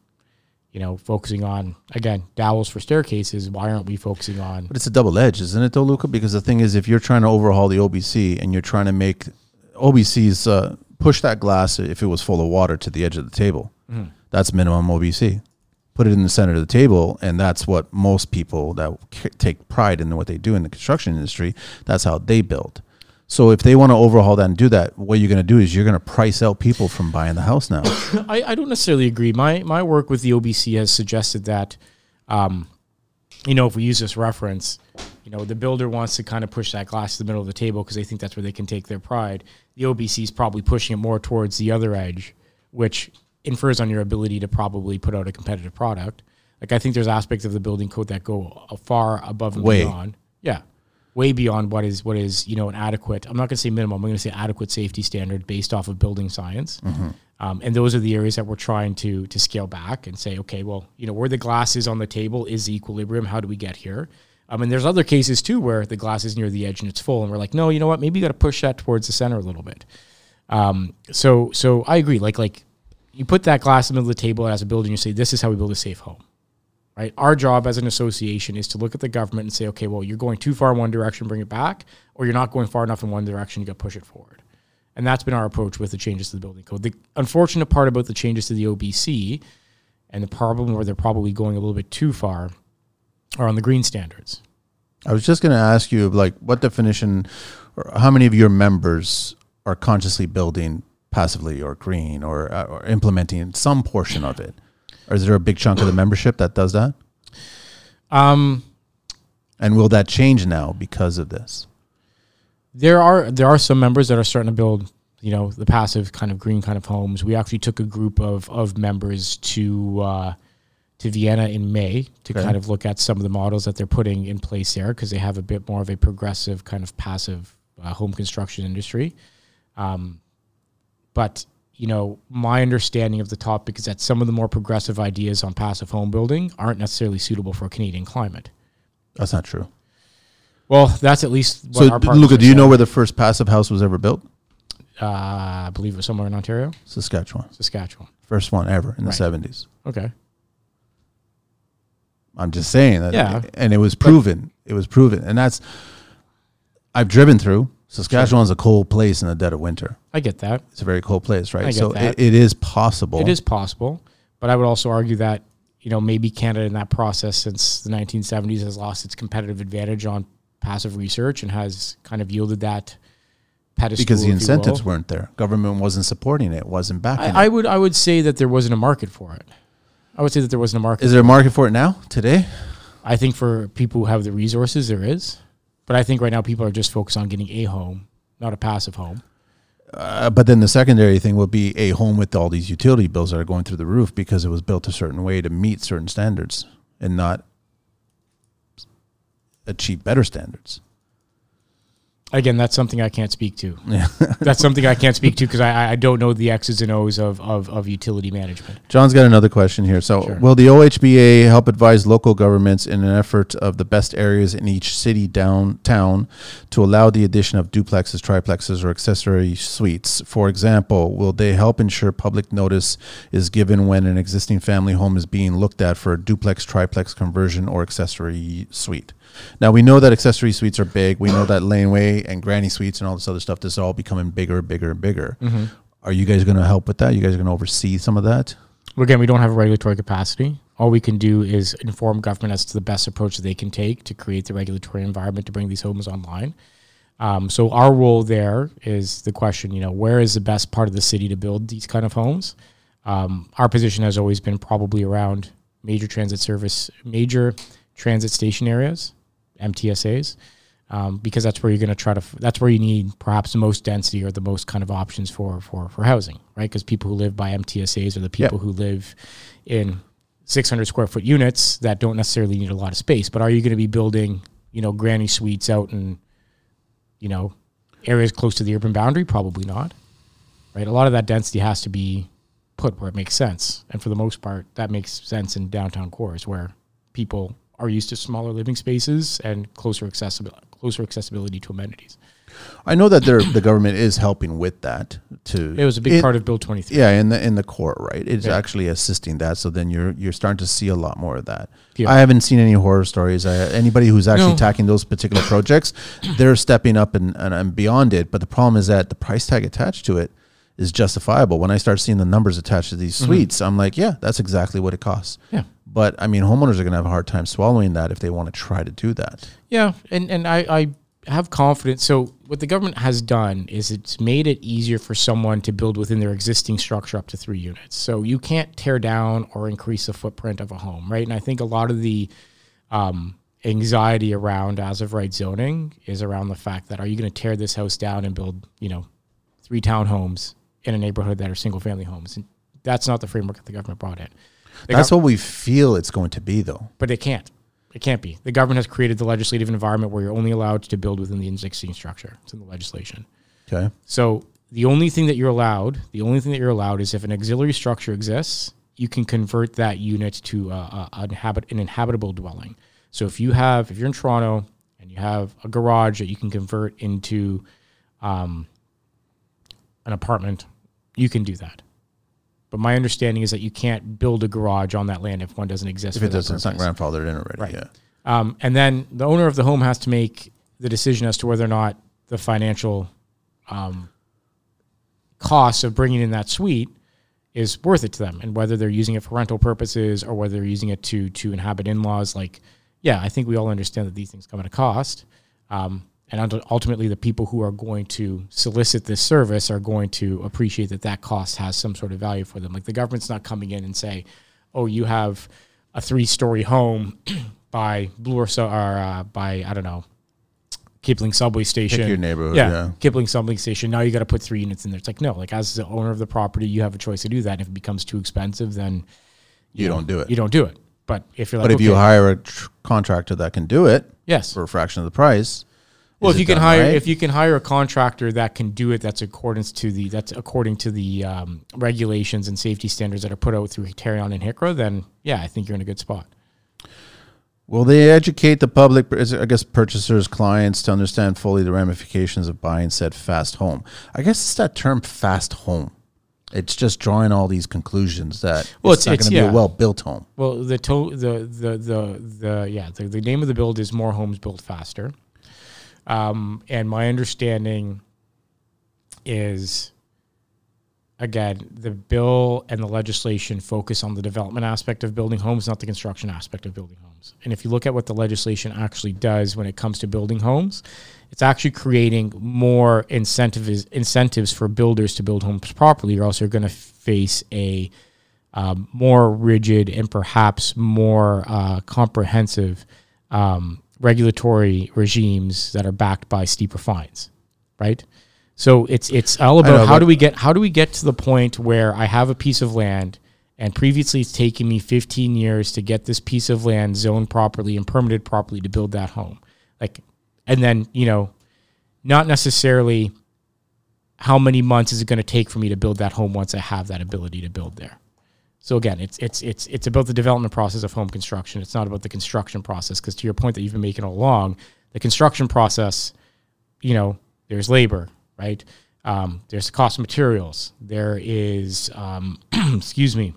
you know focusing on again dowels for staircases, why aren't we focusing on But it's a double edge, isn't it, though, Luca? Because the thing is, if you're trying to overhaul the OBC and you're trying to make OBC's uh, push that glass if it was full of water to the edge of the table, that's minimum OBC. Put it in the center of the table, and that's what most people that take pride in what they do in the construction industry. That's how they build. So if they want to overhaul that and do that, what you're going to do is you're going to price out people from buying the house now. I, I don't necessarily agree. My my work with the OBC has suggested that, um, you know, if we use this reference, you know, the builder wants to kind of push that glass to the middle of the table because they think that's where they can take their pride. The OBC is probably pushing it more towards the other edge, which infers on your ability to probably put out a competitive product. Like I think there's aspects of the building code that go far above and Way. beyond. Yeah. Way beyond what is what is, you know, an adequate I'm not gonna say minimum, I'm gonna say adequate safety standard based off of building science. Um, and those are the areas that we're trying to to scale back and say, okay, well, you know, where the glass is on the table is the equilibrium. How do we get here? Um, mean, there's other cases too where the glass is near the edge and it's full, and we're like, no, you know what? Maybe you got to push that towards the center a little bit. Um, so so I agree. Like like you put that glass in the middle of the table as a builder, and you say, this is how we build a safe home. Right. Our job as an association is to look at the government and say, okay, well, you're going too far in one direction, bring it back, or you're not going far enough in one direction, you got to push it forward. And that's been our approach with the changes to the building code. The unfortunate part about the changes to the OBC and the problem where they're probably going a little bit too far are on the green standards. I was just going to ask you, like, what definition, or how many of your members are consciously building passively or green or, uh, or implementing some portion of it? Or is there a big chunk of the membership that does that? Um, And will that change now because of this? there are there are some members that are starting to build, you know, the passive kind of green kind of homes. We actually took a group of of members to uh, to Vienna in May to Okay. kind of look at some of the models that they're putting in place there because they have a bit more of a progressive kind of passive uh, home construction industry. Um, but you know, my understanding of the topic is that some of the more progressive ideas on passive home building aren't necessarily suitable for a Canadian climate. That's not true. Well, that's at least what So, Luca, do you know where the first passive house was ever built? Uh, I believe it was somewhere in Ontario, Saskatchewan. Saskatchewan. First one ever in the 70s. Okay. I'm just saying that. Yeah. And it was proven. It was proven. And that's, I've driven through. Saskatchewan's a cold place in the dead of winter. I get that. It's a very cold place, right? So. It, it is possible. It is possible, but I would also argue that you know maybe Canada in that process since the 1970s has lost its competitive advantage on passive research and has kind of yielded that pedestal because the incentives weren't there. Government wasn't supporting it, wasn't backing I, I would I would say that there wasn't a market for it. I would say that there wasn't a market. Is there a market for it now, today? I think for people who have the resources, there is, but I think right now people are just focused on getting a home, not a passive home. Uh, but then the secondary thing would be a home with all these utility bills that are going through the roof because it was built a certain way to meet certain standards and not achieve better standards. Again, that's something I can't speak to. Yeah. that's something I can't speak to because I, I don't know the X's and O's of, of, of utility management. John's got another question here. So, Sure. will the OHBA help advise local governments in an effort of the best areas in each city downtown to allow the addition of duplexes, triplexes, or accessory suites? For example, will they help ensure public notice is given when an existing family home is being looked at for a duplex, triplex conversion or accessory suite? Now we know that accessory suites are big. We know that laneway and granny suites and all this other stuff. This is all becoming bigger, bigger, and bigger. Are you guys going to help with that? You guys are going to oversee some of that? Well, Again, we don't have a regulatory capacity. All we can do is inform government as to the best approach that they can take to create the regulatory environment to bring these homes online. Um, so our role there is the question, you know, where is the best part of the city to build these kind of homes? Um, our position has always been probably around major transit service, major transit station areas, MTSAs, um, because that's where you're going to try to. f- That's where you need perhaps the most density or the most kind of options for for for housing, right? Because people who live by MTSAs are the people who live in 600 square foot units that don't necessarily need a lot of space. But are you going to be building, you know, granny suites out in, you know, areas close to the urban boundary? Probably not, right? A lot of that density has to be put where it makes sense, and for the most part, that makes sense in downtown cores where people are used to smaller living spaces and closer accessibility, closer accessibility to amenities. I know that the government is helping with that. To It was a big it- part of Bill 23. Yeah, in the in the core, right? It's Yeah. actually assisting that. So then you're you're starting to see a lot more of that. Yeah. I haven't seen any horror stories. I, anybody who's actually No. attacking those particular projects, they're stepping up and, and, and beyond it. But the problem is that the price tag attached to it is justifiable. When I start seeing the numbers attached to these suites, I'm like, yeah, that's exactly what it costs. Mm-hmm. Yeah. But I mean, homeowners are going to have a hard time swallowing that if they want to try to do that. Yeah, and and I, I have confidence. So what the government has done is it's made it easier for someone to build within their existing structure up to three units. So you can't tear down or increase the footprint of a home, right? And I think a lot of the um, anxiety around as of right zoning is around the fact that are you going to tear this house down and build, you know, three townhomes in a neighborhood that are single family homes? And that's not the framework that the government brought in. The That's gov- what we feel it's going to be, though. but it can't. It can't be. The government has created the legislative environment where you're only allowed to build within the existing structure. It's in the legislation. Okay. So the only thing that you're allowed, the only thing that you're allowed is if an auxiliary structure exists, you can convert that unit to a, a, an, inhabit, an inhabitable dwelling. So if you have, if you're in Toronto and you have a garage that you can convert into um, an apartment, you can do that. But my understanding is that you can't build a garage on that land if one doesn't exist. If it doesn't, it's not grandfathered in already. Right. Yeah. Um, and then the owner of the home has to make the decision as to whether or not the financial um, cost of bringing in that suite is worth it to them, and whether they're using it for rental purposes or whether they're using it to to inhabit in laws. Like, yeah, I think we all understand that these things come at a cost, um, and ultimately, the people who are going to solicit this service are going to appreciate that that cost has some sort of value for them. Like the government's not coming in and say, "Oh, you have a three-story home." by Bloor or, so, or uh, by I don't know Kipling subway station. your neighborhood, Yeah, yeah. Kipling subway station. Now you got to put three units in there. It's like no, like as the owner of the property, you have a choice to do that. And if it becomes too expensive, then You don't do it. you don't do it. But if you're like, But if you hire a tr- contractor that can do it yes, for a fraction of the price, well, if you can hire right? if you can hire a contractor that can do it, that's accordance to the that's according to the um, regulations and safety standards that are put out through Tarion and HICRA, then yeah, I think you're in a good spot. will they educate the public, I guess purchasers, clients to understand fully the ramifications of buying said fast home? I guess it's that term fast home. It's just drawing all these conclusions that Well, it's, it's- not going to be a well built home. Well, the to- the the the the yeah, the, the name of the build is more homes built faster. Um, and my understanding is again, the bill and the legislation focus on the development aspect of building homes, not the construction aspect of building homes. And if you look at what the legislation actually does when it comes to building homes, it's actually creating more incentives incentives for builders to build homes properly, you're also going to face a um, more rigid and perhaps more uh, comprehensive um, regulatory regimes that are backed by steeper fines, right? So it's it's all about know, how do we get how do we get to the point where I have a piece of land and previously it's taken me 15 years to get this piece of land zoned properly and permitted properly to build that home, like, and then you know not necessarily how many months is it going to take for me to build that home once I have that ability to build there. So again, it's it's it's it's about the development process of home construction. It's not about the construction process because to your point that you've been making all along, the construction process, you know, there's labor, right? Um, there's the cost of materials. There is, um, excuse me,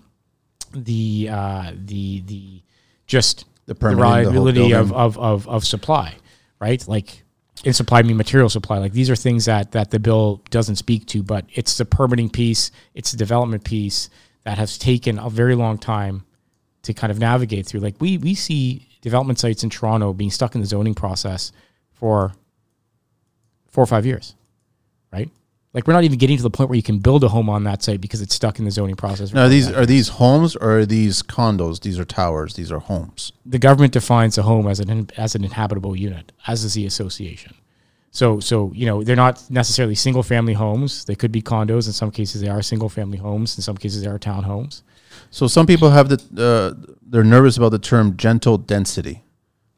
the uh, the the just The the, permitting, the reliability of, of of of supply, right? Like in supply, I mean material supply. Like these are things that that the bill doesn't speak to, but it's the permitting piece, it's the development piece that has taken a very long time to kind of navigate through. Like we we see development sites in Toronto being stuck in the zoning process for four or five years, right? Like we're not even getting to the point where you can build a home on that site because it's stuck in the zoning process. Now, these are these homes or are these condos? These are towers. These are homes. the government defines a home as an as an inhabitable unit, as does the association. So so you know they're not necessarily single family homes. They could be condos. In some cases, they are single family homes. In some cases, they are townhomes. So some people have the uh, they're nervous about the term gentle density.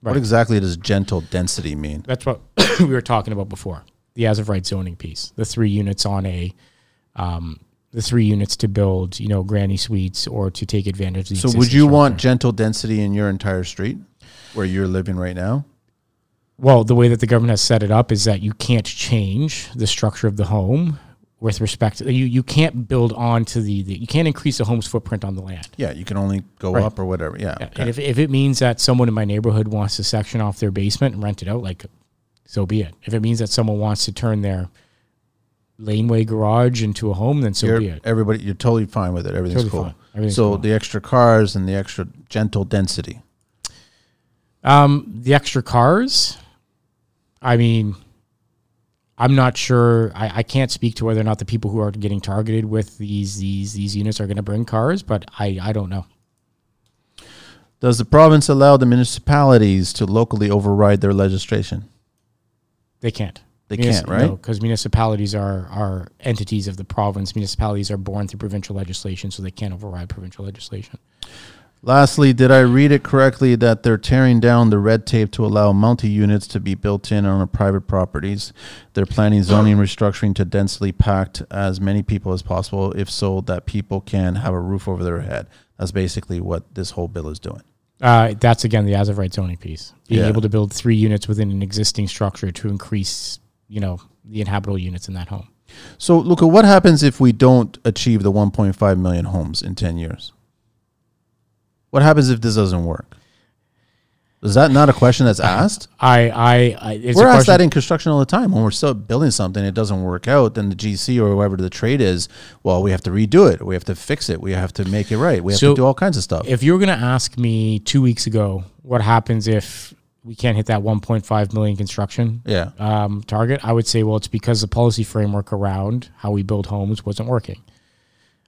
What exactly does gentle density mean? That's what we were talking about before. The as of right zoning piece. The three units on a, um, the three units to build, you know, granny suites or to take advantage of the. So would you want gentle density in your entire street where you're living right now? Well, the way that the government has set it up is that you can't change the structure of the home with respect to you. You can't build onto the, the you can't increase the home's footprint on the land. Yeah, you can only go Right. up or whatever. Yeah. okay. And if, if it means that someone in my neighborhood wants to section off their basement and rent it out, like so be it. If it means that someone wants to turn their laneway garage into a home, then so You're- be it. everybody, you're totally fine with it. Everything's Totally cool. Everything's so cool. the extra cars and the extra gentle density. Um, the extra cars, I mean, I'm not sure. I, I can't speak to whether or not the people who are getting targeted with these these these units are going to bring cars, but I I don't know. Does the province allow the municipalities to locally override their legislation? They can't. They can't, right? Because municipalities are are entities of the province. Municipalities are born through provincial legislation, so they can't override provincial legislation. Lastly, did I read it correctly that they're tearing down the red tape to allow multi units to be built in on private properties? They're planning zoning restructuring to densely packed as many people as possible, if so, that people can have a roof over their head. That's basically what this whole bill is doing. Uh, that's again the as of right zoning piece. Being Yeah. able to build three units within an existing structure to increase, you know, the inhabitable units in that home. So, Luca, what happens if we don't achieve the 1.5 million homes in 10 years? What happens if this doesn't work? Is that not a question that's asked? I, I, I it's we're asked that in construction all the time. When we're still building something, it doesn't work out, then the GC or whoever the trade is, well, we have to redo it. We have to fix it. We have to make it right. We have So, to do all kinds of stuff. if you were going to ask me two weeks ago, what happens if we can't hit that 1.5 million construction yeah. um, target? I would say, well, it's because the policy framework around how we build homes wasn't working.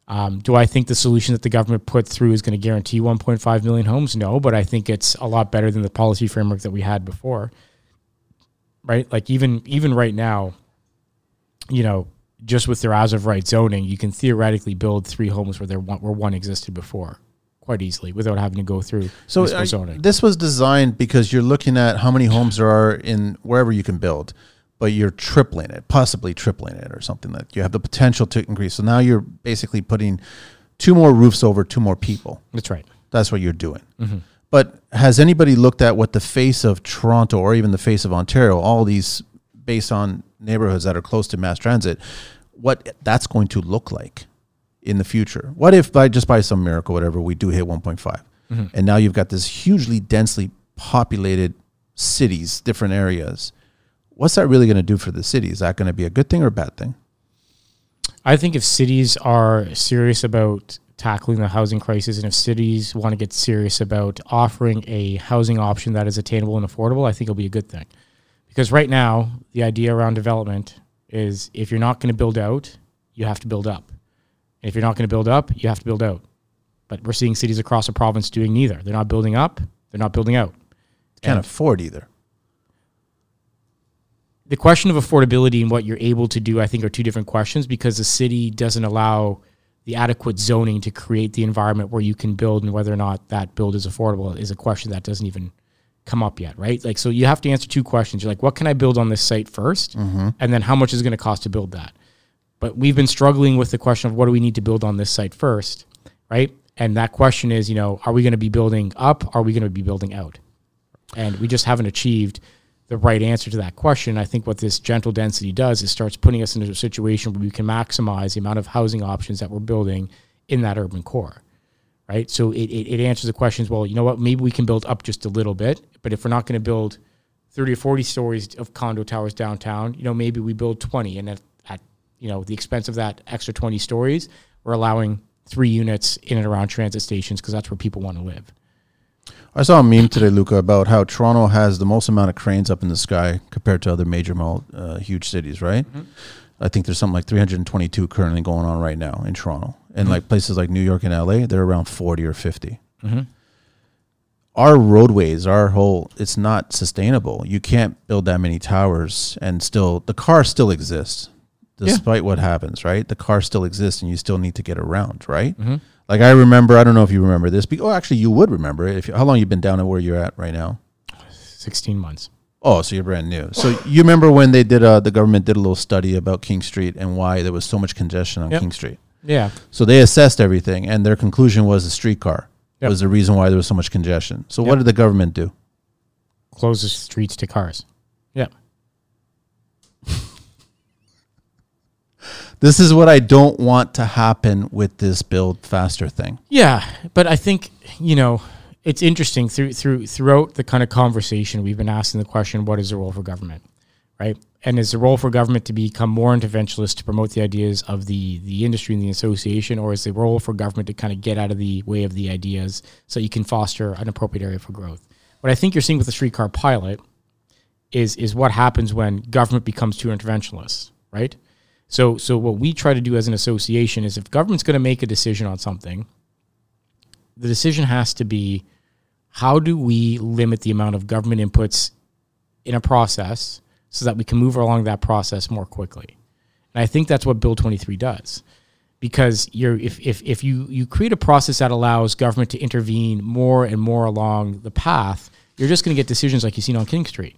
Um, do I think the solution that the government put through is going to guarantee 1.5 million homes? No, but I think it's a lot better than the policy framework that we had before. Right? Like even even right now, you know, just with their as of right zoning, you can theoretically build three homes where there one, where one existed before quite easily without having to go through So municipal zoning. this was designed because you're looking at how many homes there are in wherever you can build, but you're tripling it, possibly tripling it or something that you have the potential to increase. So now you're basically putting two more roofs over two more people. That's right. That's what you're doing. Mm-hmm. But has anybody looked at what the face of Toronto or even the face of Ontario, all these based on neighborhoods that are close to mass transit, what that's going to look like in the future? What if by just by some miracle, whatever, we do hit 1.5, mm-hmm. and now you've got this hugely densely populated cities, different areas. What's that really going to do for the city? Is that going to be a good thing or a bad thing? I think if cities are serious about tackling the housing crisis and if cities want to get serious about offering a housing option that is attainable and affordable, I think it'll be a good thing. Because right now, the idea around development is if you're not going to build out, you have to build up. And if you're not going to build up, you have to build out. But we're seeing cities across the province doing neither. They're not building up, they're not building out. Can't And- afford either. The question of affordability and what you're able to do, I think, are two different questions because the city doesn't allow the adequate zoning to create the environment where you can build, and whether or not that build is affordable is a question that doesn't even come up yet, right? Like, so you have to answer two questions. You're like, what can I build on this site 1st mm-hmm. And then how much is it going to cost to build that? But we've been struggling with the question of what do we need to build on this site first, right? And that question is, you know, are we going to be building up? Are we going to be building out? And we just haven't achieved the right answer to that question. I think what this gentle density does is starts putting us into a situation where we can maximize the amount of housing options that we're building in that urban core right? So it, it, it answers the questions. Well, you know what? Maybe we can build up just a little bit, but if we're not going to build 30 or 40 stories of condo towers downtown, you know, maybe we build 20 and at, at you know, the expense of that extra 20 stories, we're allowing three units in and around transit stations because that's where people want to live. I saw a meme today, Luca, about how Toronto has the most amount of cranes up in the sky compared to other major, mall, uh, huge cities, right? Mm-hmm. I think there's something like 322 currently going on right now in Toronto. And mm-hmm. like places like New York and LA, they're around 40 or 50. Mm-hmm. Our roadways, our whole, it's not sustainable. You can't build that many towers and still, the car still exists despite what happens, right? The car still exists and you still need to get around, right? Like I remember, I don't know if you remember this. But, oh, actually, you would remember it. If you, how long you've been down at where you're at right now? 16 months. Oh, so you're brand new. So you remember when they did uh, the government did a little study about King Street and why there was so much congestion on Yep. King Street. Yeah. So they assessed everything, and their conclusion was the streetcar Yep. was the reason why there was so much congestion. So what did the government do? Close the streets to cars. Yeah. This is what I don't want to happen with this build faster thing. Yeah, but I think you know it's interesting through through throughout the kind of conversation we've been asking the question, what is the role for government, right? And is the role for government to become more interventionist to promote the ideas of the the industry and the association, or is the role for government to kind of get out of the way of the ideas so you can foster an appropriate area for growth? What I think you're seeing with the streetcar pilot is is what happens when government becomes too interventionist, right? So so what we try to do as an association is if government's going to make a decision on something, the decision has to be how do we limit the amount of government inputs in a process so that we can move along that process more quickly. And I think that's what Bill 23 does. Because you're if, if, if you, you create a process that allows government to intervene more and more along the path, you're just going to get decisions like you've seen on King Street.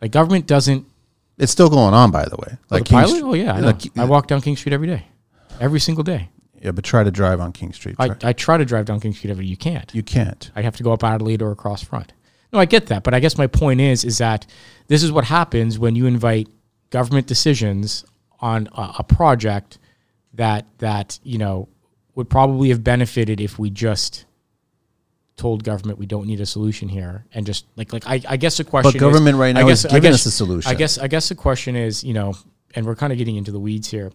Like government doesn't It's still going on, by the way. Oh, like Like King pilot. Oh yeah, I, know. like- I walk down King Street every day, every single day. yeah, but try to drive on King Street. I, Try- I try to drive down King Street every day. You can't. you can't. I have to go up Adelaide or across front. No, I get that, but I guess my point is is that this is what happens when you invite government decisions on a, a project that that you know would probably have benefited if we just told government we don't need a solution here and just like like I, I guess the question is- government right now I guess, is I giving guess- us a solution. I guess I guess the question is you know and we're kind of getting into the weeds here.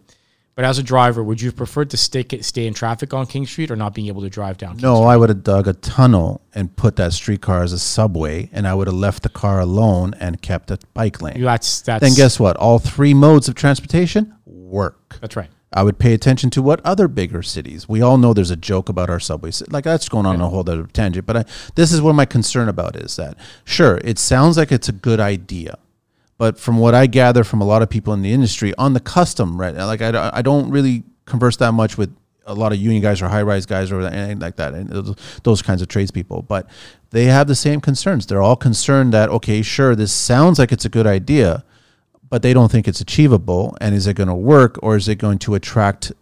But as a driver, would you prefer to stick it, stay in traffic on King Street or not being able to drive down? King No, I would have dug a tunnel and put that streetcar as a subway, and I would have left the car alone and kept a bike lane. That's that's then guess what? All three modes of transportation work. that's right. I would pay attention to what other bigger cities. We all know there's a joke about our subways. Like that's going on a whole other tangent. But I, this is what my concern about is that sure, it sounds like it's a good idea, but from what I gather from a lot of people in the industry on the custom, right? Like I, I don't really converse that much with a lot of union guys or high rise guys or anything like that, and those- those kinds of tradespeople. But they have the same concerns. They're all concerned that okay, sure, this sounds like it's a good idea, but they don't think it's achievable. And is it going to work, or is it going to attract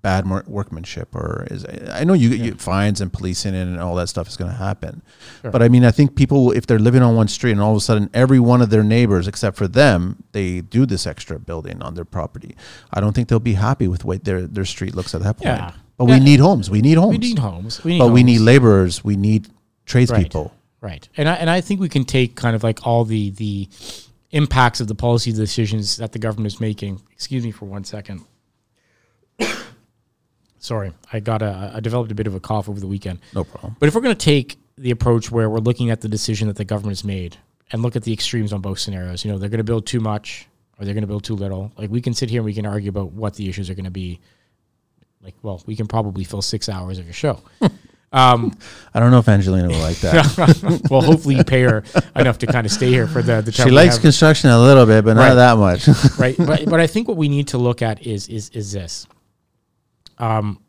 bad workmanship? Or is I know you, you fines and policing and all that stuff is going to happen, but I mean, I think people if they're living on one street and all of a sudden every one of their neighbors except for them they do this extra building on their property, I don't think they'll be happy with the way their their street looks at that point. Yeah. But Yeah. we need homes. We need homes. We need homes. We need but we need laborers. We need tradespeople. Right. And I, and I think we can take kind of like all the the impacts of the policy decisions that the government is making. Excuse me for one second. Sorry, I got a I developed a bit of a cough over the weekend. No problem. But if we're going to take the approach where we're looking at the decision that the government has made and look at the extremes on both scenarios, you know, they're going to build too much or they're going to build too little. Like we can sit here and we can argue about what the issues are going to be. Like, well, we can probably fill six hours of your show. Um, I don't know if Angelina will like that. well, hopefully you pay her enough to kind of stay here for the the time she likes construction a little bit, but Right. not that much. right? But but I think what we need to look at is is is this. Um,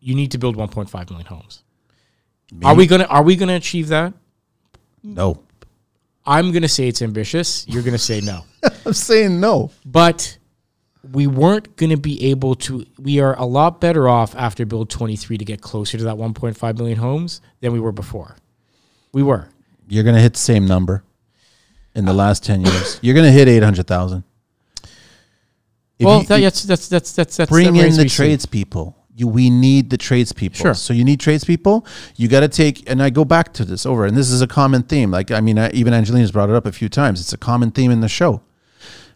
you need to build 1.5 million homes. Are we gonna Are we gonna achieve that No. I'm going to say it's ambitious. You're going to say no. I'm saying no. but we weren't going to be able to we are a lot better off after Bill 23 to get closer to that 1.5 million homes than we were before we were You're going to hit the same number in the uh, last 10 years. You're going to hit 800,000. Well you- that, that's that's that's that's that's bring that in the tradespeople. You, we need the tradespeople. Sure. So you need tradespeople. You got to take, and I go back to this over, and this is a common theme. Like, I mean, I, even Angelina's brought it up a few times. It's a common theme in the show.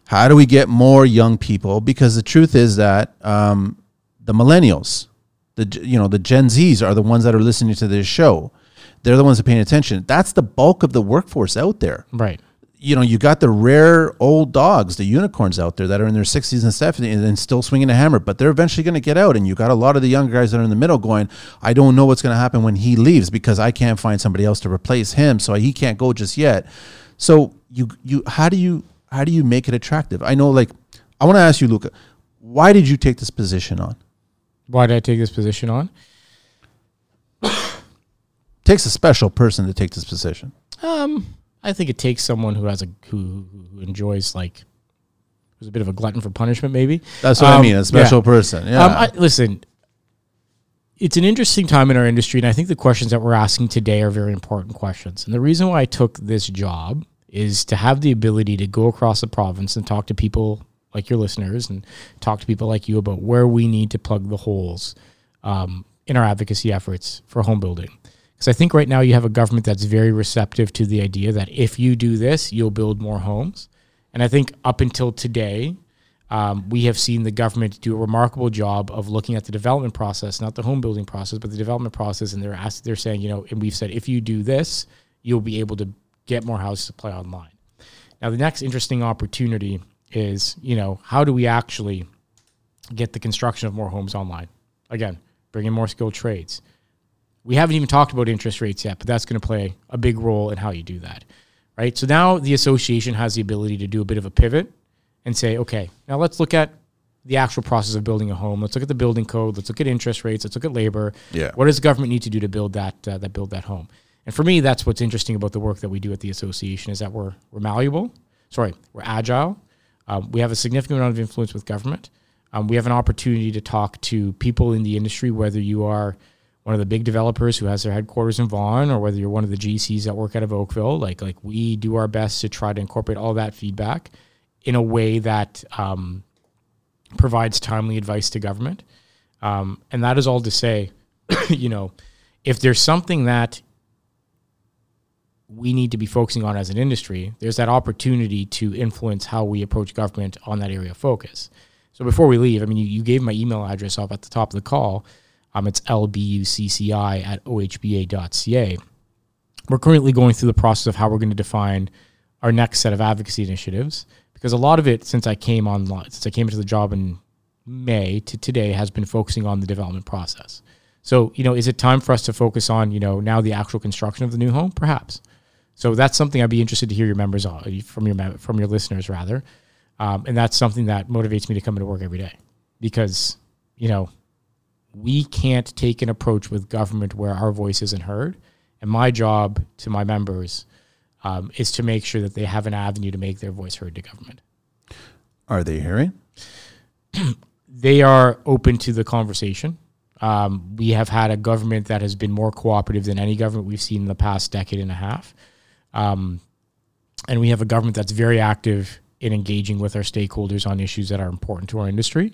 How do we get more young people? Because the truth is that um, the millennials, the you know the Gen Zs are the ones that are listening to this show. They're the ones that are paying attention. That's the bulk of the workforce out there right you know, you got the rare old dogs, the unicorns out there that are in their 60s and 70s and, still swinging a hammer, but they're eventually going to get out. And you got a lot of the younger guys that are in the middle going, I don't know what's going to happen when he leaves because I can't find somebody else to replace him, so he can't go just yet. So you you how do you how do you make it attractive? I know, like, I want to ask you, Luca, why did you take this position on? why did i take this position on takes a special person to take this position. um i think it takes someone who has a who, who enjoys like who's a bit of a glutton for punishment maybe That's what I Um, mean, a special yeah. person. Yeah. Um, I, listen, it's an interesting time in our industry, and I think the questions that we're asking today are very important questions. And the reason why I took this job is to have the ability to go across the province and talk to people like your listeners and talk to people like you about where we need to plug the holes um, in our advocacy efforts for home building. Because I think right now you have a government that's very receptive to the idea that if you do this, you'll build more homes. And I think up until today, um, we have seen the government do a remarkable job of looking at the development process, not the home building process, but the development process. And they're asked, they're saying, you know, and we've said if you do this, you'll be able to get more houses to play online. Now, the next interesting opportunity is, you know, how do we actually get the construction of more homes online? Again, bring in more skilled trades. We haven't even talked about interest rates yet, but that's going to play a big role in how you do that, right? So now the association has the ability to do a bit of a pivot and say, okay, now let's look at the actual process of building a home. Let's look at the building code. Let's look at interest rates. Let's look at labor. Yeah. What does the government need to do to build that uh, that build that home? And for me, that's what's interesting about the work that we do at the association is that we're we're malleable. Sorry, we're agile. Um, we have a significant amount of influence with government. Um, we have an opportunity to talk to people in the industry, whether you are one of the big developers who has their headquarters in Vaughan, or whether you're one of the GCs that work out of Oakville. Like like we do our best to try to incorporate all that feedback in a way that um, provides timely advice to government. Um, and that is all to say, you know, if there's something that we need to be focusing on as an industry, there's that opportunity to influence how we approach government on that area of focus. So before we leave, I mean, you, you gave my email address off at the top of the call. Um, it's lbucci at ohba.ca. We're currently going through the process of how we're going to define our next set of advocacy initiatives because a lot of it since I came on since I came into the job in May to today has been focusing on the development process. So, you know, is it time for us to focus on, you know, now the actual construction of the new home? Perhaps. So that's something I'd be interested to hear your members on from your mem- from your listeners rather, um, and that's something that motivates me to come into work every day because, you know, we can't take an approach with government where our voice isn't heard, and my job to my members um, is to make sure that they have an avenue to make their voice heard to government. Are they hearing? they are open to the conversation. Um, we have had a government that has been more cooperative than any government we've seen in the past decade and a half. Um, and we have a government that's very active in engaging with our stakeholders on issues that are important to our industry.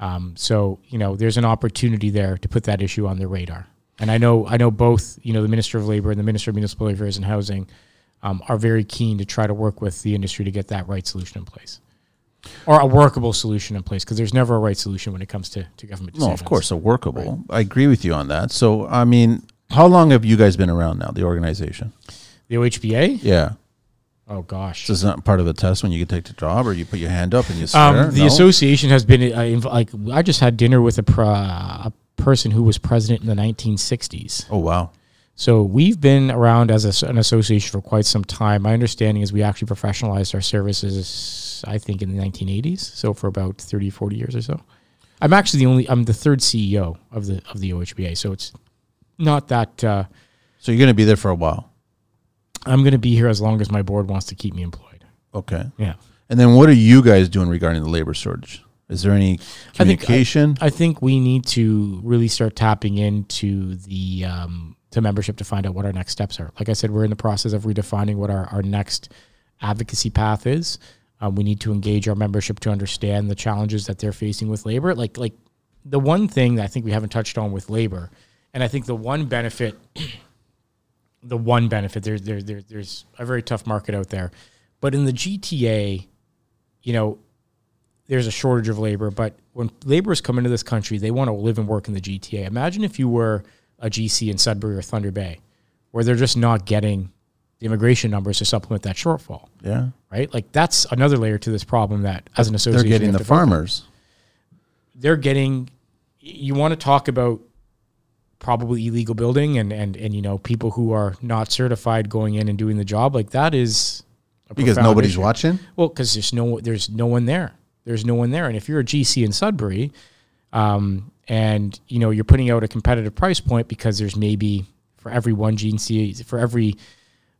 Um, so, you know, there's an opportunity there to put that issue on their radar. And I know, I know both, you know, the Minister of Labor and the Minister of Municipal Affairs and Housing um, are very keen to try to work with the industry to get that right solution in place or a workable solution in place because there's never a right solution when it comes to, to government No, of course, a workable. I agree with you on that. So, I mean, how long have you guys been around now, the organization? The OHBA? Yeah. Oh, gosh. This is not part of the test when you take the job or you put your hand up and you swear? Um, the No? association has been uh, inv- like I just had dinner with a, pr- a person who was president in the 1960s. Oh, wow. So we've been around as a an association for quite some time. My understanding is we actually professionalized our services, I think, in the 1980s. So for about 30, 40 years or so. I'm actually the only. I'm the third CEO of the of the OHBA. So it's not that. Uh, So you're going to be there for a while. I'm going to be here as long as my board wants to keep me employed. Okay. Yeah. And then what are you guys doing regarding the labor shortage? Is there any I think- communication? I think we need to really start tapping into the um, to membership to find out what our next steps are. Like I said, we're in the process of redefining what our, our next advocacy path is. Um, we need to engage our membership to understand the challenges that they're facing with labor. Like like the one thing that I think we haven't touched on with labor, and I think the one benefit, the one benefit there's there, there, there's a very tough market out there, but in the GTA, you know, there's a shortage of labor, but when laborers come into this country, they want to live and work in the GTA. Imagine if you were a GC in Sudbury or Thunder Bay, where they're just not getting the immigration numbers to supplement that shortfall, yeah. right? Like that's another layer to this problem that, as an They're getting the have to focus on. farmers. They're getting. You want to talk about probably illegal building and and and you know people who are not certified going in and doing the job like that is a Because nobody's issue. watching? Well, because there's no there's no one there. There's no one there, and if you're a GC in Sudbury, um, and you know you're putting out a competitive price point because there's maybe for every one GC for every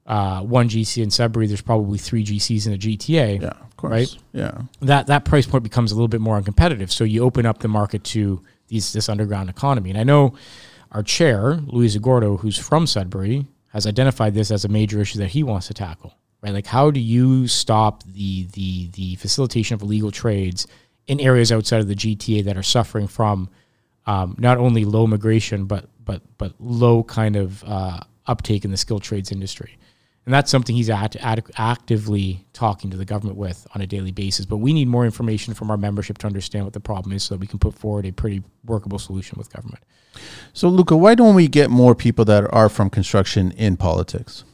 uh, one GC in Sudbury, there's probably three GCs in the GTA. Yeah, of course. Right? Yeah. That that price point becomes a little bit more uncompetitive. So you open up the market to these this underground economy. And I know our chair, Luis Gordo, who's from Sudbury, has identified this as a major issue that he wants to tackle. Right? Like how do you stop the the the facilitation of illegal trades in areas outside of the GTA that are suffering from um, not only low migration but but but low kind of uh, uptake in the skilled trades industry. And that's something he's act- act- actively talking to the government with on a daily basis. But we need more information from our membership to understand what the problem is so that we can put forward a pretty workable solution with government. So, Luca, why don't we get more people that are from construction in politics?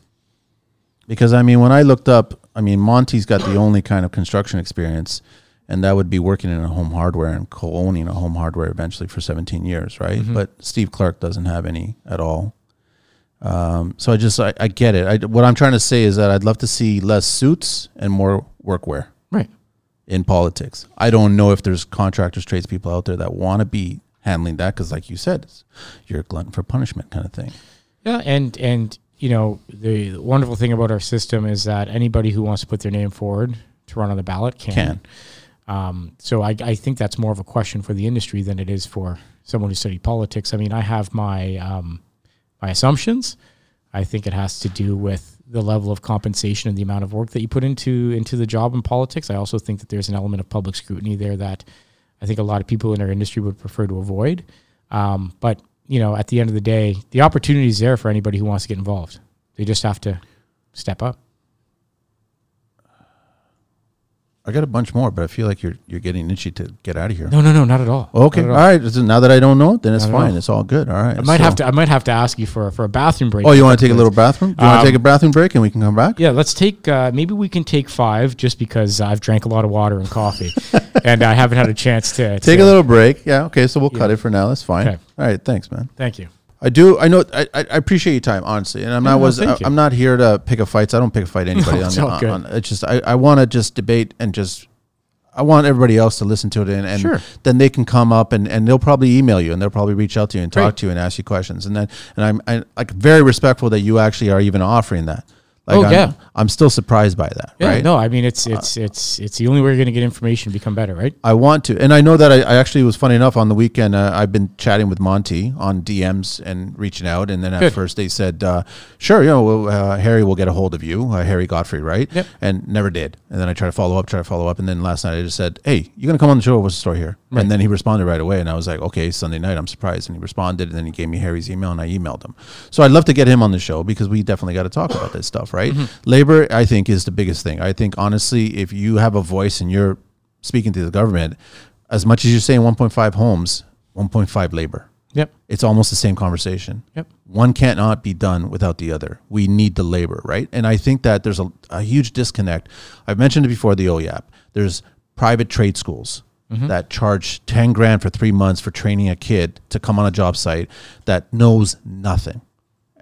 Because, I mean, when I looked up, I mean, Monte's got the only kind of construction experience, and that would be working in a home hardware and co owning a home hardware eventually for 17 years, right? Mm-hmm. But Steve Clark doesn't have any at all. Um, so I just, I, I get it. I, what I'm trying to say is that I'd love to see less suits and more workwear Right. in politics. I don't know if there's contractors, tradespeople out there that want to be handling that because, like you said, it's, you're a glutton for punishment kind of thing. Yeah, and and you know the wonderful thing about our system is that anybody who wants to put their name forward to run on the ballot can. Can. Um, so I, I think that's more of a question for the industry than it is for someone who studied politics. I mean, I have my um, my assumptions. I think it has to do with the level of compensation and the amount of work that you put into into the job in politics. I also think that there's an element of public scrutiny there that I think a lot of people in our industry would prefer to avoid. Um, but you know, at the end of the day, the opportunity is there for anybody who wants to get involved. They just have to step up. I got a bunch more, but I feel like you're you're getting itchy to get out of here. No, no, no, not at all. Okay, Not all at all. right. So now that I don't know then it's Not fine. It's all good. All right. I might So- have to. I might have to ask you for for a bathroom break. Oh, you want to take a little bathroom? Do you want Um, to take a bathroom break and we can come back? Yeah, let's take. Uh, maybe we can take five, just because I've drank a lot of water and coffee, and I haven't had a chance to Take a little break. Yeah. Okay. So we'll cut it for now. That's fine. Okay. All right. Thanks, man. Thank you. I do. I know. I, I appreciate your time, honestly, and I'm not no, was. thank uh, I, I'm not here to pick a fights. I don't pick a fight anybody. No, it's all good. on- it's just I, I want to just debate and just. I want everybody else to listen to it, and, and Sure. then they can come up and, and they'll probably email you and they'll probably reach out to you and talk Great. to you and ask you questions. And then and I'm I, like very respectful that you actually are even offering that. Like Oh, I'm, yeah. I'm still surprised by that. Yeah, right? no, I mean it's it's it's it's the only way you're going to get information to become better, right? I want to, and I know that I, I actually was funny enough on the weekend. Uh, I've been chatting with Monte on DMs and reaching out, and then at Good. first they said, uh, "Sure, you know, well, uh, Harry will get a hold of you, uh, Harry Godfrey, right?" Yep. And never did. And then I tried to follow up, try to follow up, and then last night I just said, "Hey, you're gonna come on the show? What's the story here?" Right. And then he responded right away, and I was like, "Okay, Sunday night, I'm surprised." And he responded, and then he gave me Harry's email, and I emailed him. So I'd love to get him on the show because we definitely got to talk about this stuff, right? Mm-hmm. Labor, I think, is the biggest thing. I think honestly, if you have a voice and you're speaking to the government, as much as you're saying 1.5 homes, 1.5 labor. Yep. It's almost the same conversation. Yep. One cannot be done without the other. We need the labor, right? And I think that there's a, a huge disconnect. I've mentioned it before the OYAP. There's private trade schools mm-hmm. that charge 10 grand for three months for training a kid to come on a job site that knows nothing.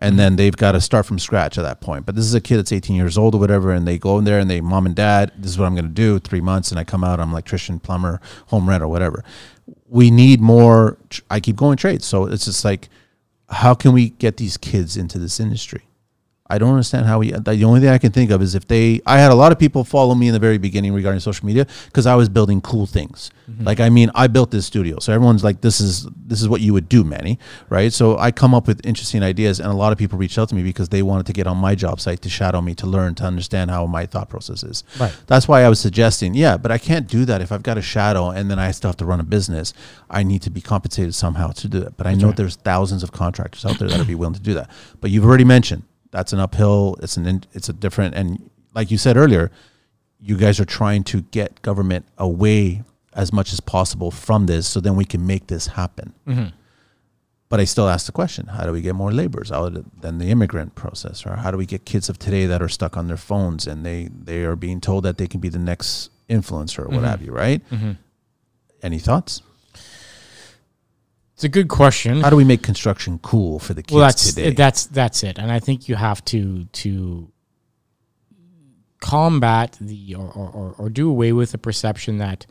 And then they've got to start from scratch at that point. But this is a kid that's 18 years old or whatever, and they go in there and they, mom and dad, this is what I'm going to do. Three months, and I come out, I'm electrician, plumber, home rent, or whatever. We need more. I keep going trades, so it's just like, how can we get these kids into this industry? I don't understand how we. The only thing I can think of is if they. I had a lot of people follow me in the very beginning regarding social media because I was building cool things. Mm-hmm. Like I mean, I built this studio, so everyone's like, "This is this is what you would do, Manny." Right? So I come up with interesting ideas, and a lot of people reached out to me because they wanted to get on my job site to shadow me, to learn, to understand how my thought process is. Right. That's why I was suggesting, yeah, but I can't do that if I've got a shadow and then I still have to run a business. I need to be compensated somehow to do that. But I know there's thousands of contractors out there that would be willing to do that. But you've already mentioned that's an uphill. It's an in- it's a different and like you said earlier, you guys are trying to get government away as much as possible from this, so then we can make this happen. Mm-hmm. But I still ask the question: How do we get more laborers out of than the immigrant process, or how do we get kids of today that are stuck on their phones and they they are being told that they can be the next influencer or what mm-hmm. have you? Right? Mm-hmm. Any thoughts? It's a good question. How do we make construction cool for the kids well, that's today? that's that's it, and I think you have to to combat the or or, or, do away with the perception that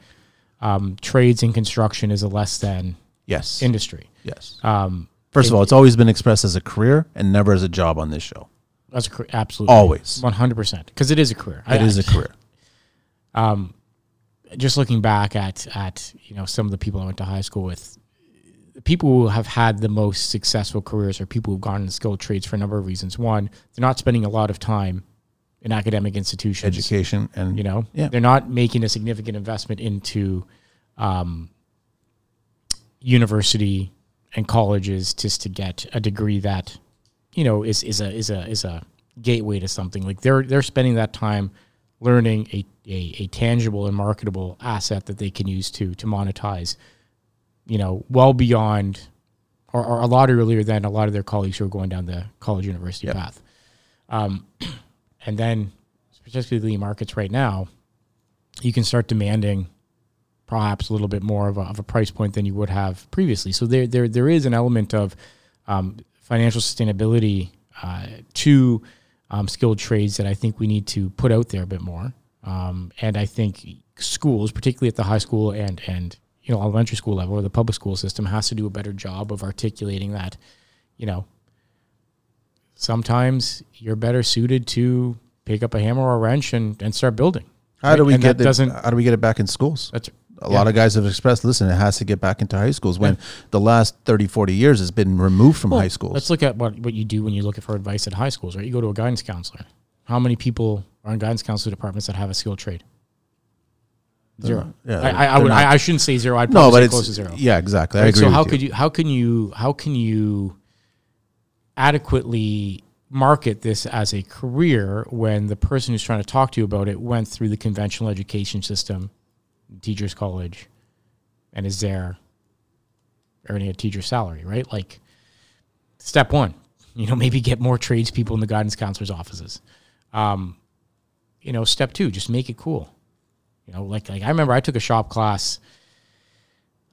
um, trades and construction is a less than yes, industry. yes. Um, First of all, it's always been expressed as a career and never as a job on this show. that's a, career- absolutely Always, one hundred percent because it is a career. it is a career. um, just looking back at at you know some of the people I went to high school with, people who have had the most successful careers are people who've gone into skilled trades for a number of reasons. One, they're not spending a lot of time in academic institutions. Education and You know, Yeah. they're not making a significant investment into um, university and colleges just to get a degree that you know is is a is a is a gateway to something. Like they're they're spending that time learning a, a, a tangible and marketable asset that they can use to to monetize. You know, well beyond or, or a lot earlier than a lot of their colleagues who are going down the college university path. Um, and then, particularly markets right now, you can start demanding perhaps a little bit more of a, of a price point than you would have previously. So there there there is an element of um, financial sustainability uh, to um, skilled trades that I think we need to put out there a bit more. Um, and I think schools, particularly at the high school and and you know elementary school level or the public school system, has to do a better job of articulating that. You know, sometimes you're better suited to pick up a hammer or a wrench and, and start building. How do we And get that it? doesn't How do we get it back in schools? that's a lot of guys have expressed listen it has to get back into high schools when the last 30 40 years has been removed from Well, high schools Let's look at what, what you do when you look for advice at high schools, right? You go to a guidance counselor. How many people are in guidance counselor departments that have a skilled trade? Zero. yeah, I, I, I would. not- I, I shouldn't say zero. I'd no probably but say close to zero. yeah exactly i Right? agree So how with could you how can you how can you adequately market this as a career when the person who's trying to talk to you about it went through the conventional education system, teachers college, and is there earning a teacher salary, right? Like step one, you know, maybe get more tradespeople in the guidance counselors' offices. Um, you know, step two, just make it cool. You know, like like I remember I took a shop class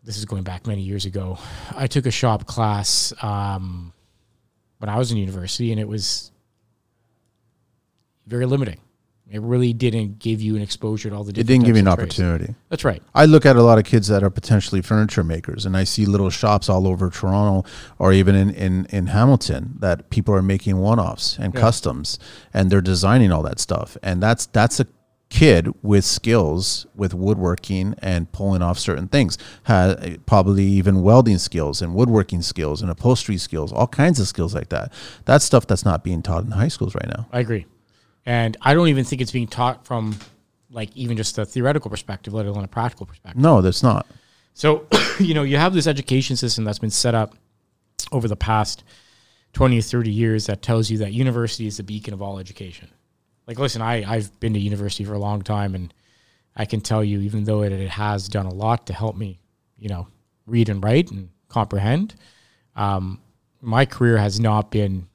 this is going back many years ago. I took a shop class um, when I was in university, and it was very limiting. It really didn't give you an exposure to all the. Different it didn't give you an trades. opportunity That's right. I look at a lot of kids that are potentially furniture makers, and I see little shops all over Toronto or even in, in, in Hamilton that people are making one offs and Yeah. customs, and they're designing all that stuff. And that's that's a kid with skills with woodworking and pulling off certain things, has probably even welding skills and woodworking skills and upholstery skills, all kinds of skills like that. That's stuff that's not being taught in high schools right now. I agree, and I don't even think it's being taught from like even just a theoretical perspective, let alone a practical perspective. No, that's not. So, you know, you have this education system that's been set up over the past 20 or 30 years that tells you that university is the beacon of all education. Like, listen, I, I've been to university for a long time, and I can tell you, even though it, it has done a lot to help me, you know, read and write and comprehend, um, my career has not been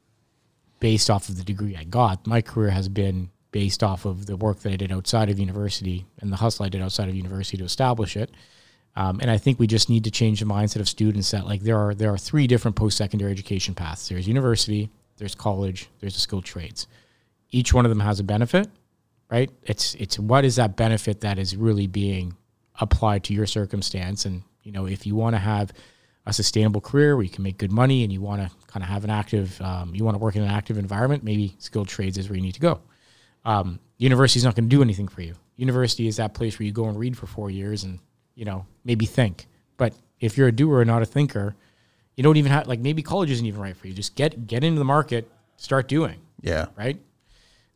based off of the degree I got. My career has been based off of the work that I did outside of university and the hustle I did outside of university to establish it. Um, and I think we just need to change the mindset of students that like there are there are three different post secondary education paths. There's university, there's college, there's the skilled trades. Each one of them has a benefit, right? It's it's what is that benefit that is really being applied to your circumstance, and you know if you want to have a sustainable career where you can make good money and you want to kind of have an active, um, you want to work in an active environment, maybe skilled trades is where you need to go. Um, university is not going to do anything for you. University is that place where you go and read for four years and you know maybe think. But if you're a doer and not a thinker, you don't even have like maybe college isn't even right for you. Just get get into the market, start doing Yeah. right.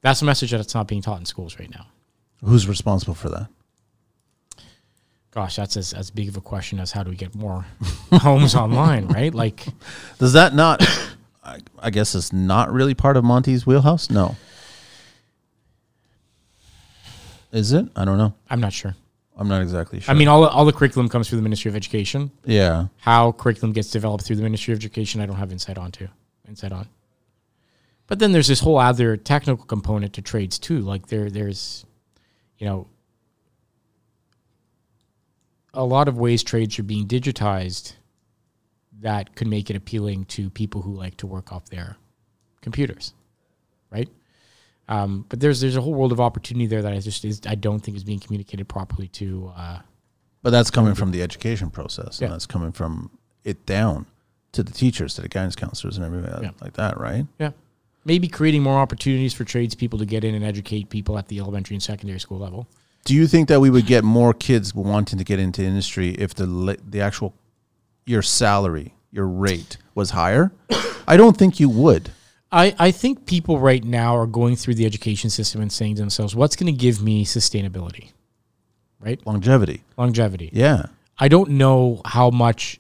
That's a message that's not being taught in schools right now. Who's responsible for that? Gosh, that's as, as big of a question as how do we get more homes online, right? Like, Does that not? I, I guess it's not really part of Monte's wheelhouse. No. Is it? I don't know. I'm not sure. I'm not exactly sure. I mean, all, all the curriculum comes through the Ministry of Education. yeah. How curriculum gets developed through the Ministry of Education, I don't have insight on to insight on. But then there's this whole other technical component to trades too. Like there, there's, you know, a lot of ways trades are being digitized that could make it appealing to people who like to work off their computers, right? Um, but there's there's a whole world of opportunity there that I just is I don't think is being communicated properly to uh, But that's coming from the education process, Yeah. and that's coming from it down to the teachers, to the guidance counselors, and everything Yeah. like that, right? Yeah. Maybe creating more opportunities for tradespeople to get in and educate people at the elementary and secondary school level. Do you think that we would get more kids wanting to get into industry if the the actual your salary, your rate was higher? I don't think you would. I, I think people right now are going through the education system and saying to themselves, what's going to give me sustainability? Right? Longevity. Longevity. Yeah. I don't know how much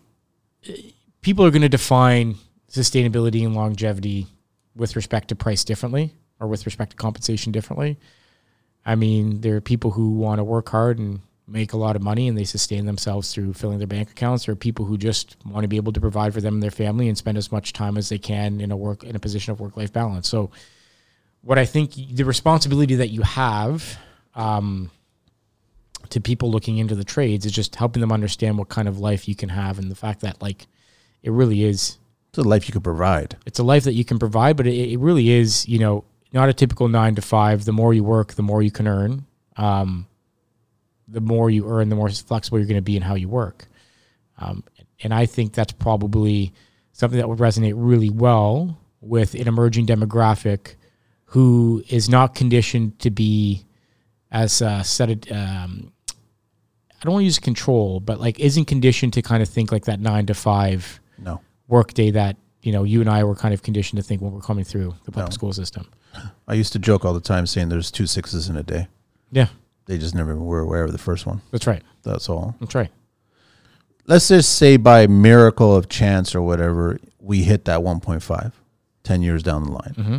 people are going to define sustainability and longevity with respect to price differently or with respect to compensation differently. I mean, there are people who want to work hard and make a lot of money and they sustain themselves through filling their bank accounts. There are people who just want to be able to provide for them and their family and spend as much time as they can in a work in a position of work life balance. So, what I think the responsibility that you have um, to people looking into the trades is just helping them understand what kind of life you can have and the fact that like it really is It's a life you could provide. it's a life that you can provide, but it, it really is, you know, not a typical nine to five. The more you work, the more you can earn. Um, the more you earn, the more flexible you're going to be in how you work. Um, and I think that's probably something that would resonate really well with an emerging demographic who is not conditioned to be as uh, set. Um, I don't want to use control, but like isn't conditioned to kind of think like that nine to five No. Workday that you know you and I were kind of conditioned to think when we're coming through the public No. school system. I used to joke all the time saying there's two sixes in a day. Yeah, They just never were aware of the first one. that's right. That's all. That's right. Let's just say by miracle of chance or whatever, we hit that 1.5 10 years down the line. Mm-hmm.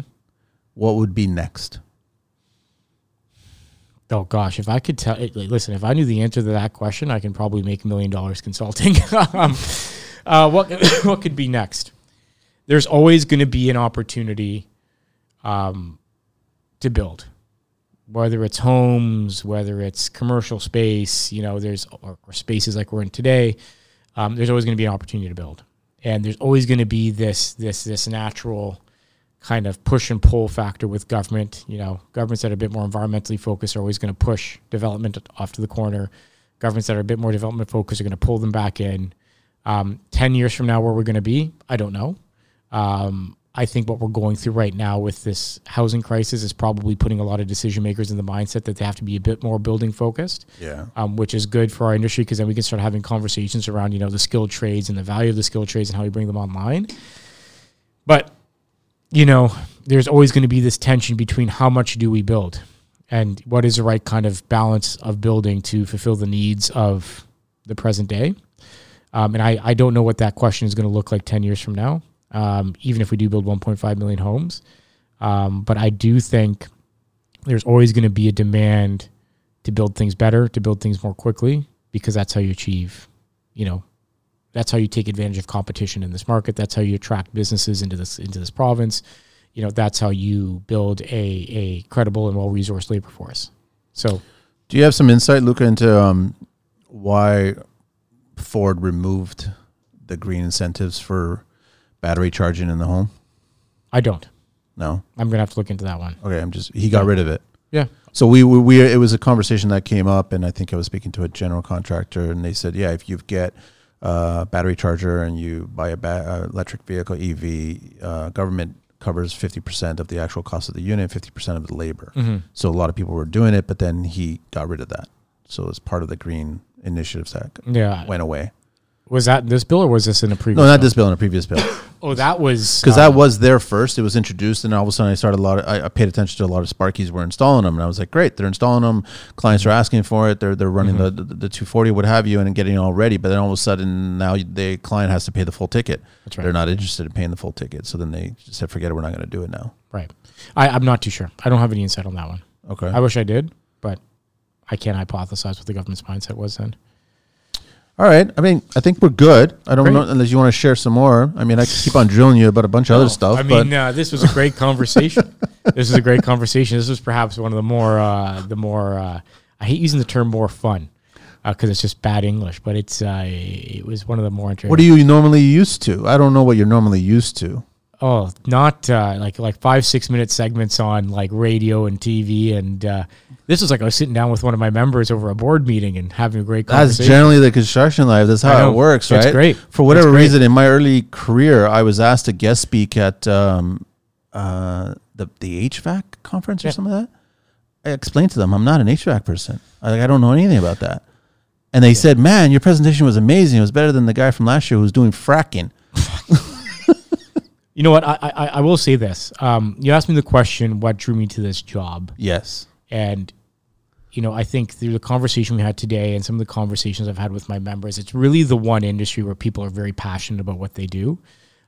What would be next? Oh gosh, if I could tell, listen, if I knew the answer to that question, I can probably make a million dollars consulting. um, uh, what what could be next? There's always going to be an opportunity um, to build, whether it's homes, whether it's commercial space. You know, there's or, or spaces like we're in today. Um, there's always going to be an opportunity to build, and there's always going to be this this this natural kind of push and pull factor with government. You know, governments that are a bit more environmentally focused are always going to push development off to the corner. Governments that are a bit more development focused are going to pull them back in. Um, Ten years from now, where we're going to be, I don't know. Um, I think what we're going through right now with this housing crisis is probably putting a lot of decision makers in the mindset that they have to be a bit more building focused Yeah. um, which is good for our industry because then we can start having conversations around you know the skilled trades and the value of the skilled trades and how we bring them online. But you know, there's always going to be this tension between how much do we build and what is the right kind of balance of building to fulfill the needs of the present day. Um, and I, I don't know what that question is going to look like 10 years from now, um, even if we do build 1.5 million homes. Um, but I do think there's always going to be a demand to build things better, to build things more quickly, because that's how you achieve, you know, that's how you take advantage of competition in this market. That's how you attract businesses into this into this province. You know, that's how you build a a credible and well resourced labor force. So Do you have some insight, Luca, into um, why Ford removed the green incentives for battery charging in the home? I don't. No. I'm gonna have to look into that one. Okay, I'm just he got rid of it. Yeah. So we, we we it was a conversation that came up, and I think I was speaking to a general contractor, and they said, yeah, if you get uh, battery charger and you buy a ba- electric vehicle EV, uh, government covers fifty percent of the actual cost of the unit, fifty percent of the labor. Mm-hmm. So a lot of people were doing it, but then he got rid of that. So it's part of the green initiatives that Yeah. went away. Was that this bill or was this in a previous? No, not bill? this bill, in a previous bill. Oh, that was because uh, that was there first. It was introduced, and all of a sudden, I started a lot. Of, I, I paid attention to a lot of Sparkies were installing them, and I was like, "Great, they're installing them. Clients are asking for it. They're they're running the, the the 240, what have you, and getting it all ready." But then all of a sudden, now the client has to pay the full ticket. That's right. They're not interested in paying the full ticket, so then they just said, "Forget it. We're not going to do it now." right. I, I'm not too sure. I don't have any insight on that one. Okay. I wish I did, but I can't hypothesize what the government's mindset was then. all right. I mean, I think we're good. I don't Great. know unless you want to share some more. I mean, I could keep on drilling you about a bunch of other stuff. I mean, uh, this was a great conversation. this is a great conversation. This was perhaps one of the more, uh, the more. Uh, I hate using the term "more fun" because it's just bad English, but it's. Uh, it was one of the more interesting. what are you normally used to? I don't know what you're normally used to. Oh, not uh, like like five six minute segments on like radio and TV, and uh, this was like I was sitting down with one of my members over a board meeting and having a great conversation. That's generally the construction life. That's how know. it works, right? great. For whatever great. reason, in my early career, I was asked to guest speak at um, uh, the the HVAC conference or Yeah. something like that. I explained to them I'm not an HVAC person. I, like, I don't know anything about that. And they said, "Man, your presentation was amazing. It was better than the guy from last year who was doing fracking." You know what? I, I I will say this. Um, you asked me the question, what drew me to this job, Yes. and you know, I think through the conversation we had today and some of the conversations I've had with my members, it's really the one industry where people are very passionate about what they do.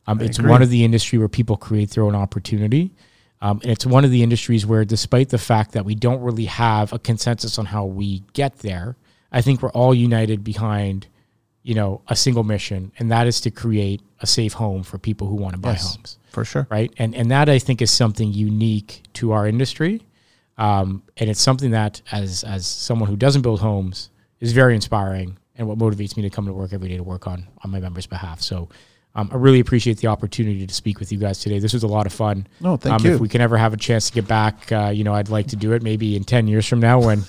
Um, it's agree. one of the industry where people create their own opportunity. Um, and it's one of the industries where, despite the fact that we don't really have a consensus on how we get there, I think we're all united behind, you know, a single mission, and that is to create a safe home for people who want to buy Yes. homes For sure. right? And and that I think is something unique to our industry, um, and it's something that as as someone who doesn't build homes is very inspiring, and what motivates me to come to work every day to work on on my members' behalf. So. Um, I really appreciate the opportunity to speak with you guys today. This was a lot of fun. No, thank um, you. If we can ever have a chance to get back, uh, you know, I'd like to do it maybe in 10 years from now when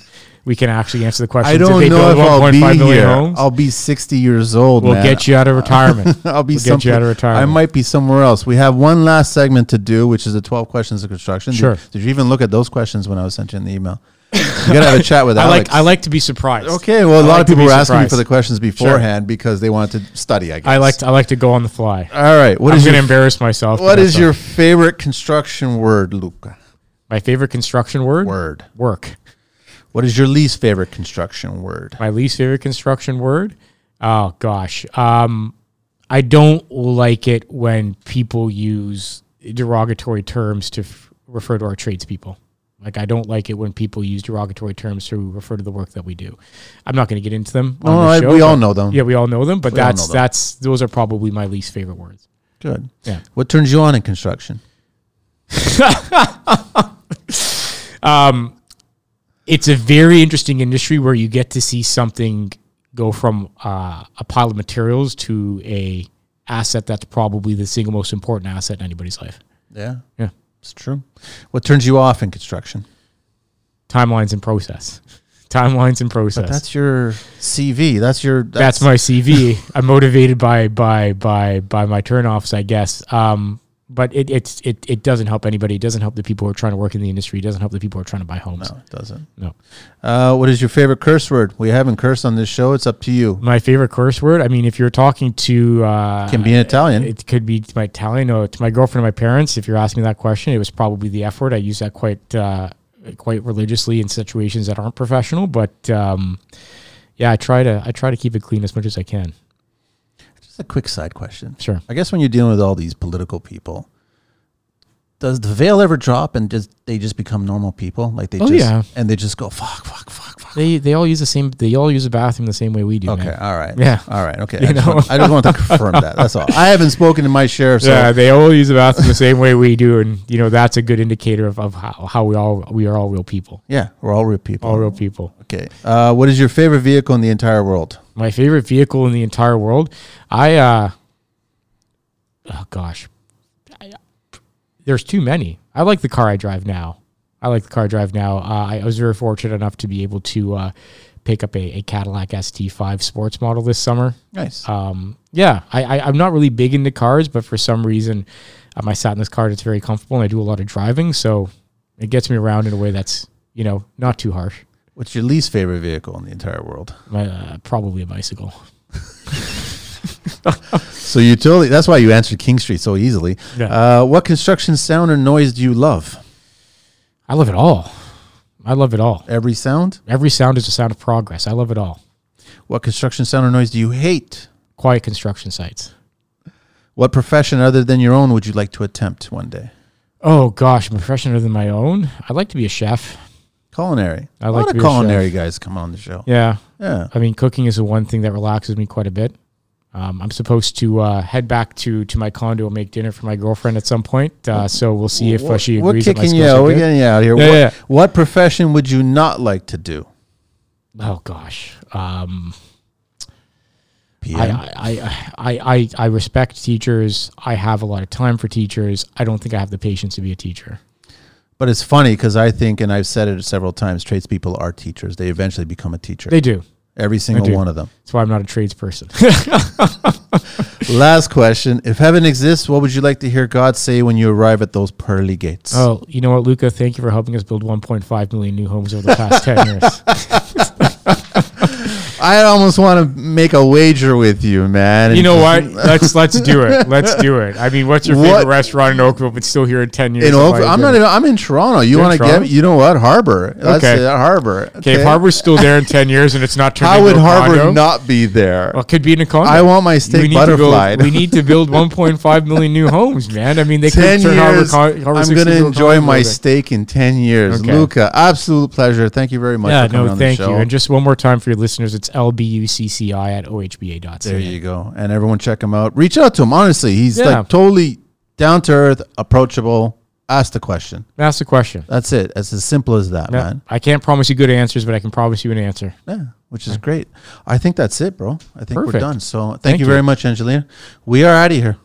we can actually answer the question. I don't know if I'll be here. Homes, I'll be 60 years old. we'll man. get you out of retirement. I'll be We'll get you out of retirement. I might be somewhere else. We have one last segment to do, which is the 12 questions of construction. Did- Sure. Did, you even look at those questions when I was sent you in the email? You gotta have a chat with I Alex. like I like to be surprised. Okay, well, a I lot like of people were asking me for the questions beforehand because they wanted to study. I guess. I like to, I like to go on the fly. All right. What I'm is going to embarrass myself. What is your favorite construction word, Luca? my favorite construction word? Word. Work. What is your least favorite construction word? My least favorite construction word? Oh gosh. Um I don't like it when people use derogatory terms to f- refer to our tradespeople. Like I don't like it when people use derogatory terms to refer to the work that we do. I'm not going to get into them. On no, this I- we all know them. Yeah, we all know them, but We that's them. that's those are probably my least favorite words. Good. Yeah. What turns you on in construction? it's a very interesting industry where you get to see something go from uh, a pile of materials to a asset that's probably the single most important asset in anybody's life. Yeah, Yeah. it's true. What turns you off in construction? Timelines and process. Timelines and process. But that's your CV. That's your. that's, my CV. I'm motivated by by by by my turnoffs, I guess. Um, but it it's it it doesn't help anybody. It doesn't help the people who are trying to work in the industry. It doesn't help the people who are trying to buy homes. No, it doesn't. No. Uh, what is your favorite curse word? We haven't cursed on this show. It's up to you. My favorite curse word. I mean, if you're talking to uh, Can be in Italian. It could be to my Italian or to my girlfriend or my parents. If you're asking me that question, it was probably the F word. I use that quite uh, quite religiously in situations that aren't professional. But um, yeah, I try to I try to keep it clean as much as I can. A quick side question. Sure. I guess when you're dealing with all these political people, does the veil ever drop and just they just become normal people? Like they Oh, just yeah. and they just go fuck, fuck, fuck, fuck. They they all use the same. They all use the bathroom the same way we do. Okay, man. all right. Yeah. All right. Okay. You I just, know? want, I just want to confirm that. That's all. I haven't spoken to my share, so yeah, they all use the bathroom the same way we do, and you know that's a good indicator of, of how, how we all we are all real people, yeah, we're all real people. all real people. Okay. Uh, what is your favorite vehicle in the entire world? My favorite vehicle in the entire world. I uh oh gosh. I, there's too many. I like the car I drive now. I like the car I drive now. Uh, I, was very fortunate enough to be able to uh, pick up a, a Cadillac CT5 sports model this summer. Nice. Um, yeah, I, I, I'm not really big into cars, but for some reason, um, I sat in this car It's very comfortable and I do a lot of driving. So it gets me around in a way that's, you know, not too harsh. What's your least favorite vehicle in the entire world? Uh, probably a bicycle. So you totally. That's why you answered King Street so easily. Yeah. Uh, what construction sound or noise do you love? I love it all. I love it all. Every sound. Every sound is a sound of progress. I love it all. What construction sound or noise do you hate? Quiet construction sites. What profession other than your own would you like to attempt one day? Oh gosh, a profession other than my own. I'd like to be a chef. Culinary. I a like lot to of be a culinary guys come on the show. Yeah, Yeah. I mean, cooking is the one thing that relaxes me quite a bit. Um, I'm supposed to uh, head back to to my condo and make dinner for my girlfriend at some point. Uh, so we'll see if uh, she We're agrees. that my kicking you skills out. We're good. getting you out here. Yeah, what, yeah. what profession would you not like to do? Oh gosh, um, PM. I, I, I, I, I respect teachers. I have a lot of time for teachers. I don't think I have the patience to be a teacher. But it's funny because I think, and I've said it several times, tradespeople are teachers. They eventually become a teacher. They do. Every single one of them. That's why I'm not a tradesperson. Last question. If heaven exists, what would you like to hear God say when you arrive at those pearly gates? oh, you know what, Luca? Thank you for helping us build 1.5 million new homes over the past 10 years. I almost want to make a wager with you, man. You know what? Let's let's do it. Let's do it. I mean, what's your What- favorite restaurant in Oakville? But still here in 10 years. In Oakville, I'm not. Even, I'm in Toronto. You want to get? You know what? Harbor. Let's Okay. say uh, Harbor. Okay, if Harbor's still there in 10 years and it's not turned How would Harbor condo, not be there? Well, it could be in a condo. I want my steak we butterflied. build, we need to build 1.5 million new homes, man. I mean, they could ten turn Harbor, years. Harbor I'm going to enjoy my steak in ten years. Okay. Luca, absolute pleasure. Thank you very much. Yeah, for coming no, thank you. And just one more time for your listeners, it's lbucci at ohba.ca. There you go. And everyone check him out. Reach out to him. Honestly, he's Yeah. like totally down to earth, approachable. Ask the question. Ask the question. That's it. It's as simple as that, Yeah, man. I can't promise you good answers, but I can promise you an answer. Yeah, which is great. I think that's it, bro. I think we're Perfect. done. So thank, Thank you you. very much, Angelina. We are out of here.